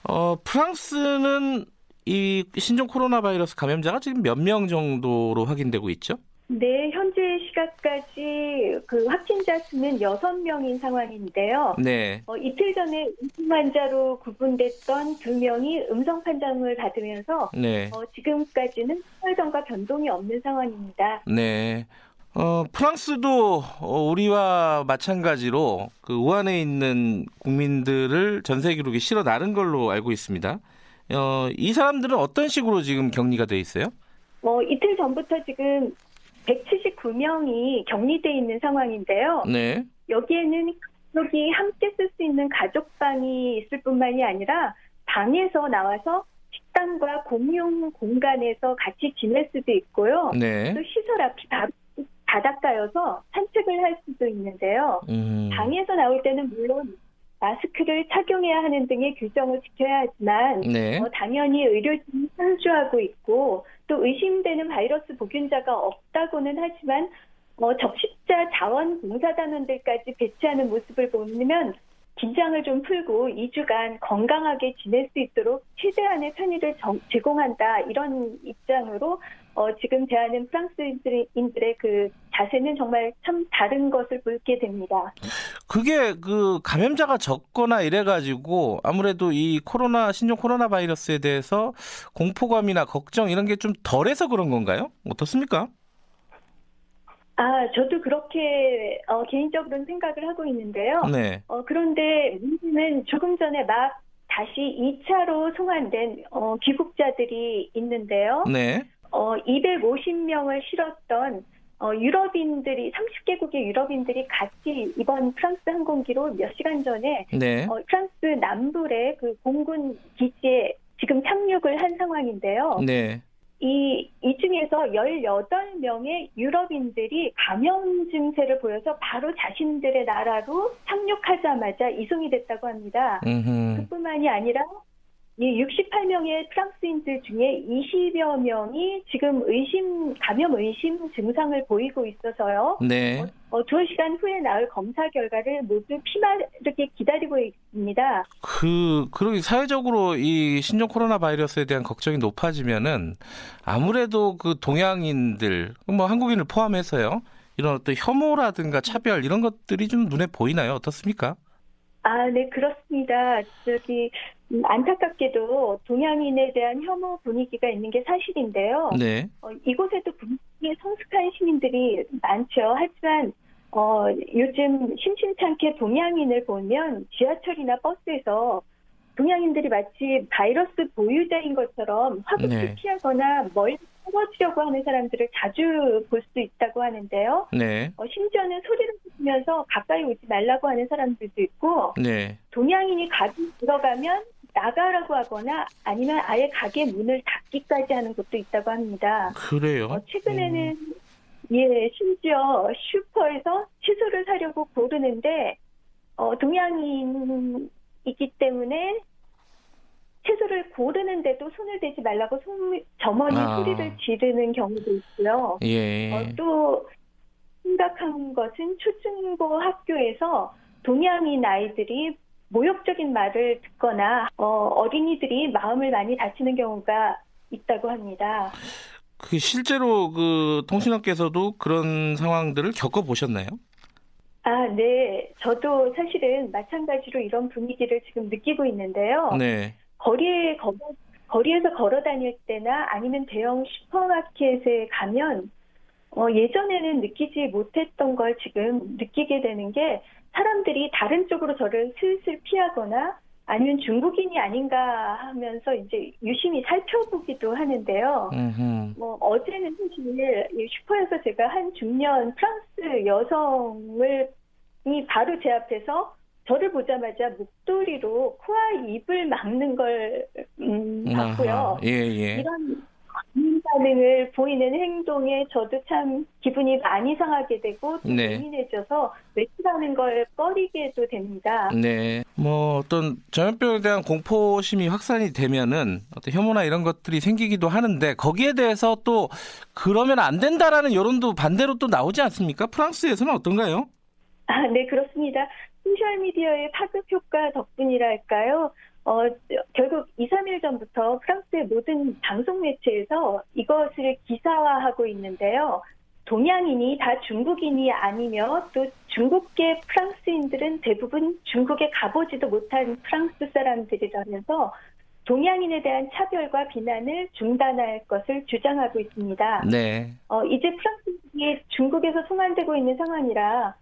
어, 프랑스는 이 신종 코로나 바이러스 감염자가 지금 몇 명 정도로 확인되고 있죠? 네, 현재 시각까지 그 확진자 수는 6명인 상황인데요. 네. 어, 이틀 전에 음성 환자로 구분됐던 2명이 음성 판정을 받으면서 네. 어, 지금까지는 특별전과 변동이 없는 상황입니다. 네. 어, 프랑스도 어, 우리와 마찬가지로 그 우한에 있는 국민들을 전 세계로 실어 나른 걸로 알고 있습니다. 어, 이 사람들은 어떤 식으로 지금 격리가 돼 있어요? 어, 이틀 전부터 지금 179명이 격리돼 있는 상황인데요. 네. 여기에는 여기 함께 쓸 수 있는 가족방이 있을 뿐만이 아니라 방에서 나와서 식당과 공용 공간에서 같이 지낼 수도 있고요. 네. 또 시설 앞이 바 닷가여서 산책을 할 수도 있는데요. 음. 방에서 나올 때는 물론 마스크를 착용해야 하는 등의 규정을 지켜야 하지만 네. 어, 당연히 의료진이 상주하고 있고 또 의심되는 바이러스 보균자가 없다고는 하지만 어, 적십자 자원봉사단원들까지 배치하는 모습을 보면 긴장을 좀 풀고 2주간 건강하게 지낼 수 있도록 최대한의 편의를 정, 제공한다 이런 입장으로 어, 지금 대하는 프랑스인들의 그 자세는 정말 참 다른 것을 보게 됩니다. 그게 그 감염자가 적거나 이래가지고 아무래도 이 코로나 신종 코로나 바이러스에 대해서 공포감이나 걱정 이런 게 좀 덜해서 그런 건가요? 어떻습니까? 아, 저도 그렇게 어, 개인적으로는 생각을 하고 있는데요. 네. 어, 그런데 문제는 조금 전에 막 다시 2차로 송환된 어, 귀국자들이 있는데요. 네. 어, 250명을 실었던 어, 유럽인들이 30개국의 유럽인들이 같이 이번 프랑스 항공기로 몇 시간 전에 네. 어, 프랑스 남부의 그 공군 기지에 지금 착륙을 한 상황인데요. 네. 이, 이 중에서 18명의 유럽인들이 감염 증세를 보여서 바로 자신들의 나라로 착륙하자마자 이송이 됐다고 합니다. 음흠. 그뿐만이 아니라 이 68명의 프랑스인들 중에 20여 명이 지금 의심 감염 의심 증상을 보이고 있어서요. 네. 어, 어, 두 시간 후에 나올 검사 결과를 모두 피마르게 기다리고 있습니다. 그 그러기 사회적으로 이 신종 코로나 바이러스에 대한 걱정이 높아지면은 아무래도 그 동양인들 뭐 한국인을 포함해서요. 이런 어떤 혐오라든가 차별 이런 것들이 좀 눈에 보이나요? 어떻습니까? 아, 네, 그렇습니다. 저기, 음, 안타깝게도 동양인에 대한 혐오 분위기가 있는 게 사실인데요. 네. 어, 이곳에도 분명히 성숙한 시민들이 많죠. 하지만, 어, 요즘 심심찮게 동양인을 보면 지하철이나 버스에서 동양인들이 마치 바이러스 보유자인 것처럼 화급히 네. 피하거나 멀리 숨어주려고 하는 사람들을 자주 볼 수 있다고 하는데요. 네. 어, 심지어는 소리를 지르면서 가까이 오지 말라고 하는 사람들도 있고, 네. 동양인이 가게 들어가면 나가라고 하거나 아니면 아예 가게 문을 닫기까지 하는 곳도 있다고 합니다. 그래요? 어, 최근에는 음. 예 심지어 슈퍼에서 채소를 사려고 고르는데 어, 동양인이기 때문에 채소를 고르는데도 손을 대지 말라고 손, 점원이 아. 소리를 지르는 경우도 있고요. 예. 어, 또 심각한 것은 초중고 학교에서 동양인 아이들이 모욕적인 말을 듣거나 어, 린이들이 마음을 많이 다치는 경우가 있다고 합니다. 그 실제로 그 통신업계에서도 그런 상황들을 겪어 보셨나요? 아, 네. 저도 사실은 마찬가지로 이런 분위기를 지금 느끼고 있는데요. 네. 거리에 거, 거리에서 걸어 다닐 때나 아니면 대형 슈퍼마켓에 가면 어, 예전에는 느끼지 못했던 걸 지금 느끼게 되는 게 사람들이 다른 쪽으로 저를 슬슬 피하거나 아니면 중국인이 아닌가 하면서 이제 유심히 살펴보기도 하는데요. 뭐 어제는 사실 슈퍼에서 제가 한 중년 프랑스 여성을 이 바로 제 앞에서 저를 보자마자 목도리로 코와 입을 막는 걸 음, 봤고요. 예, 예. 이런 반응을 보이는 행동에 저도 참 기분이 많이 상하게 되고 네. 예민해져서 외출하는 걸 꺼리게도 됩니다. 네. 뭐 어떤 전염병에 대한 공포심이 확산이 되면은 어떤 혐오나 이런 것들이 생기기도 하는데 거기에 대해서 또 그러면 안 된다라는 여론도 반대로 또 나오지 않습니까? 프랑스에서는 어떤가요? 아, 네, 그렇습니다. 소셜미디어의 파급 효과 덕분이랄까요? 어, 결국 2, 3일 전부터 프랑스의 모든 방송 매체에서 이것을 기사화하고 있는데요. 동양인이 다 중국인이 아니며 또 중국계 프랑스인들은 대부분 중국에 가보지도 못한 프랑스 사람들이라면서 동양인에 대한 차별과 비난을 중단할 것을 주장하고 있습니다. 네. 어, 이제 프랑스인이 중국에서 송환되고 있는 상황이라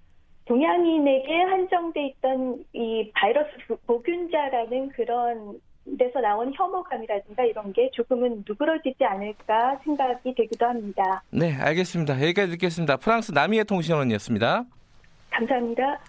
동양인에게 한정돼 있던 이 바이러스 보균자라는 그런 데서 나온 혐오감이라든가 이런 게 조금은 누그러지지 않을까 생각이 되기도 합니다. 네, 알겠습니다. 여기까지 듣겠습니다. 프랑스 남이의 통신원이었습니다. 감사합니다.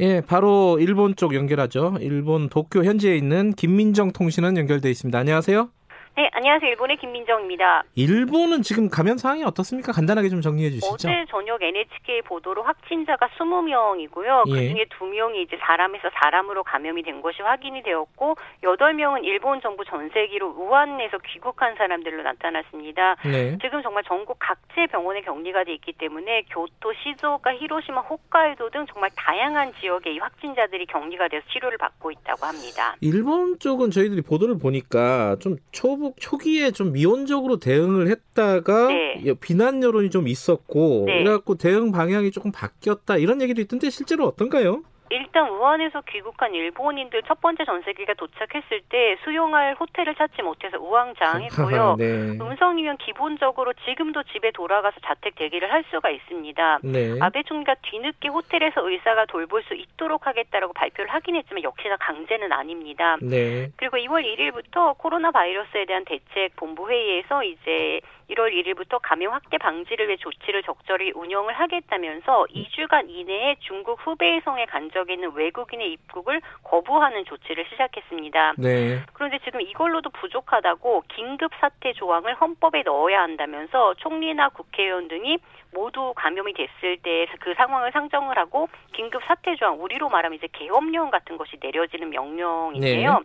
예, 바로 일본 쪽 연결하죠. 일본 도쿄 현지에 있는 김민정 통신원 연결돼 있습니다. 안녕하세요. 네, 안녕하세요. 일본의 김민정입니다. 일본은 지금 감염 상황이 어떻습니까? 간단하게 좀 정리해 주시죠. 어제 저녁 NHK 보도로 확진자가 20명이고요. 예. 그중에 2명이 이제 사람에서 사람으로 감염이 된 것이 확인이 되었고 8명은 일본 정부 전세기로 우한에서 귀국한 사람들로 나타났습니다. 네. 지금 정말 전국 각지의 병원에 격리가 돼 있기 때문에 교토, 시즈오카, 히로시마, 홋카이도 등 정말 다양한 지역에 이 확진자들이 격리가 돼서 치료를 받고 있다고 합니다. 일본 쪽은 저희들이 보도를 보니까 좀 초보 한국 초기에 좀 미온적으로 대응을 했다가 네. 비난 여론이 좀 있었고 네. 그래갖고 대응 방향이 조금 바뀌었다 이런 얘기도 있던데 실제로 어떤가요? 일단 우한에서 귀국한 일본인들 첫 번째 전세기가 도착했을 때 수용할 호텔을 찾지 못해서 우왕좌왕했고요. 네. 음성이면 기본적으로 지금도 집에 돌아가서 자택 대기를 할 수가 있습니다. 네. 아베 총리가 뒤늦게 호텔에서 의사가 돌볼 수 있도록 하겠다라고 발표를 하긴 했지만 역시나 강제는 아닙니다. 네. 그리고 2월 1일부터 코로나 바이러스에 대한 대책 본부 회의에서 이제 1월 1일부터 감염 확대 방지를 위해 조치를 적절히 운영을 하겠다면서 2주간 이내에 중국 후베이성에 간 적이 있는 외국인의 입국을 거부하는 조치를 시작했습니다. 네. 그런데 지금 이걸로도 부족하다고 긴급 사태 조항을 헌법에 넣어야 한다면서 총리나 국회의원 등이 모두 감염이 됐을 때 그 상황을 상정을 하고 긴급 사태 조항 우리로 말하면 이제 계엄령 같은 것이 내려지는 명령인데요. 네.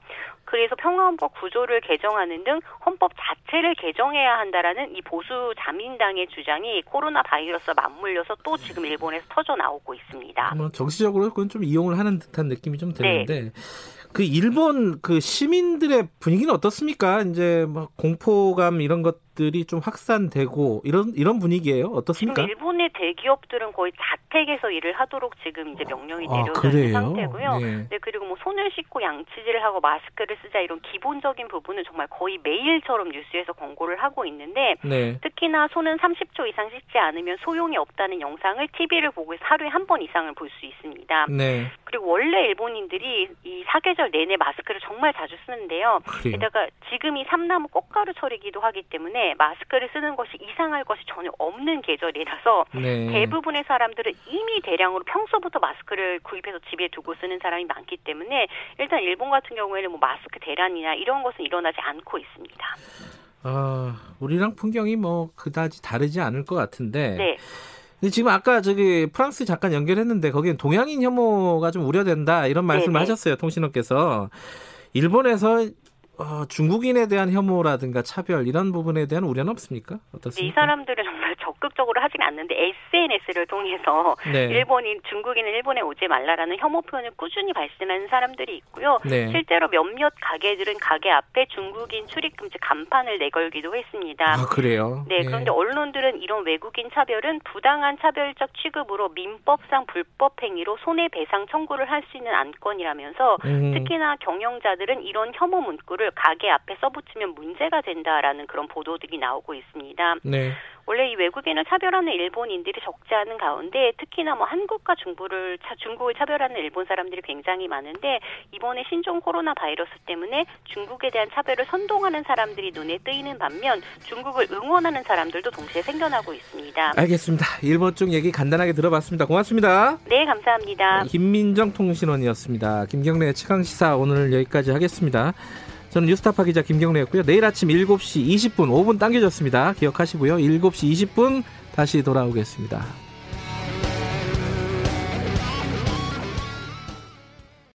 그래서 평화헌법 구조를 개정하는 등 헌법 자체를 개정해야 한다라는 이 보수 자민당의 주장이 코로나 바이러스 맞물려서 또 지금 일본에서 터져 나오고 있습니다. 뭐 정치적으로 그건 좀 이용을 하는 듯한 느낌이 좀 드는데 네. 그 일본 그 시민들의 분위기는 어떻습니까? 이제 뭐 공포감 이런 것 들이 좀 확산되고 이런 이런 분위기예요. 어떻습니까? 일본의 대기업들은 거의 자택에서 일을 하도록 지금 이제 명령이 내려진 아, 상태고요. 네. 네. 그리고 뭐 손을 씻고 양치질을 하고 마스크를 쓰자 이런 기본적인 부분은 정말 거의 매일처럼 뉴스에서 권고를 하고 있는데 네. 특히나 손은 30초 이상 씻지 않으면 소용이 없다는 영상을 TV를 보고 하루에 한 번 이상을 볼 수 있습니다. 네. 그리고 원래 일본인들이 이 사계절 내내 마스크를 정말 자주 쓰는데요. 그래요? 게다가 지금 이 삼나무 꽃가루 철이기도 하기 때문에 마스크를 쓰는 것이 이상할 것이 전혀 없는 계절이라서 네. 대부분의 사람들은 이미 대량으로 평소부터 마스크를 구입해서 집에 두고 쓰는 사람이 많기 때문에 일단 일본 같은 경우에는 뭐 마스크 대란이나 이런 것은 일어나지 않고 있습니다. 아, 우리랑 풍경이 뭐 그다지 다르지 않을 것 같은데. 네. 근데 지금 아까 저기 프랑스 잠깐 연결했는데 거기는 동양인 혐오가 좀 우려된다 이런 말씀을 네네. 하셨어요 통신업께서 일본에서 어, 중국인에 대한 혐오라든가 차별 이런 부분에 대한 우려는 없습니까? 어떻습니까? 네, 이 사람들은 정말 적극적으로 하진 않는데 SNS를 통해서 네. 일본인 중국인은 일본에 오지 말라라는 혐오 표현을 꾸준히 발신하는 사람들이 있고요. 네. 실제로 몇몇 가게들은 가게 앞에 중국인 출입 금지 간판을 내걸기도 했습니다. 아 그래요? 네, 네. 그런데 언론들은 이런 외국인 차별은 부당한 차별적 취급으로 민법상 불법 행위로 손해배상 청구를 할 수 있는 안건이라면서 음. 특히나 경영자들은 이런 혐오 문구를 가게 앞에 써붙이면 문제가 된다라는 그런 보도들이 나오고 있습니다. 네. 원래 이 외국인을 차별하는 일본인들이 적지 않은 가운데 특히나 뭐 한국과 중국을 중국을 차별하는 일본 사람들이 굉장히 많은데 이번에 신종 코로나 바이러스 때문에 중국에 대한 차별을 선동하는 사람들이 눈에 뜨이는 반면 중국을 응원하는 사람들도 동시에 생겨나고 있습니다. 알겠습니다. 일본 쪽 얘기 간단하게 들어봤습니다. 고맙습니다. 네, 감사합니다. 김민정 통신원이었습니다. 김경래 최강 시사 오늘 여기까지 하겠습니다. 저는 뉴스타파 기자 김경래였고요. 내일 아침 7시 20분 5분 당겨졌습니다. 기억하시고요. 7시 20분 다시 돌아오겠습니다.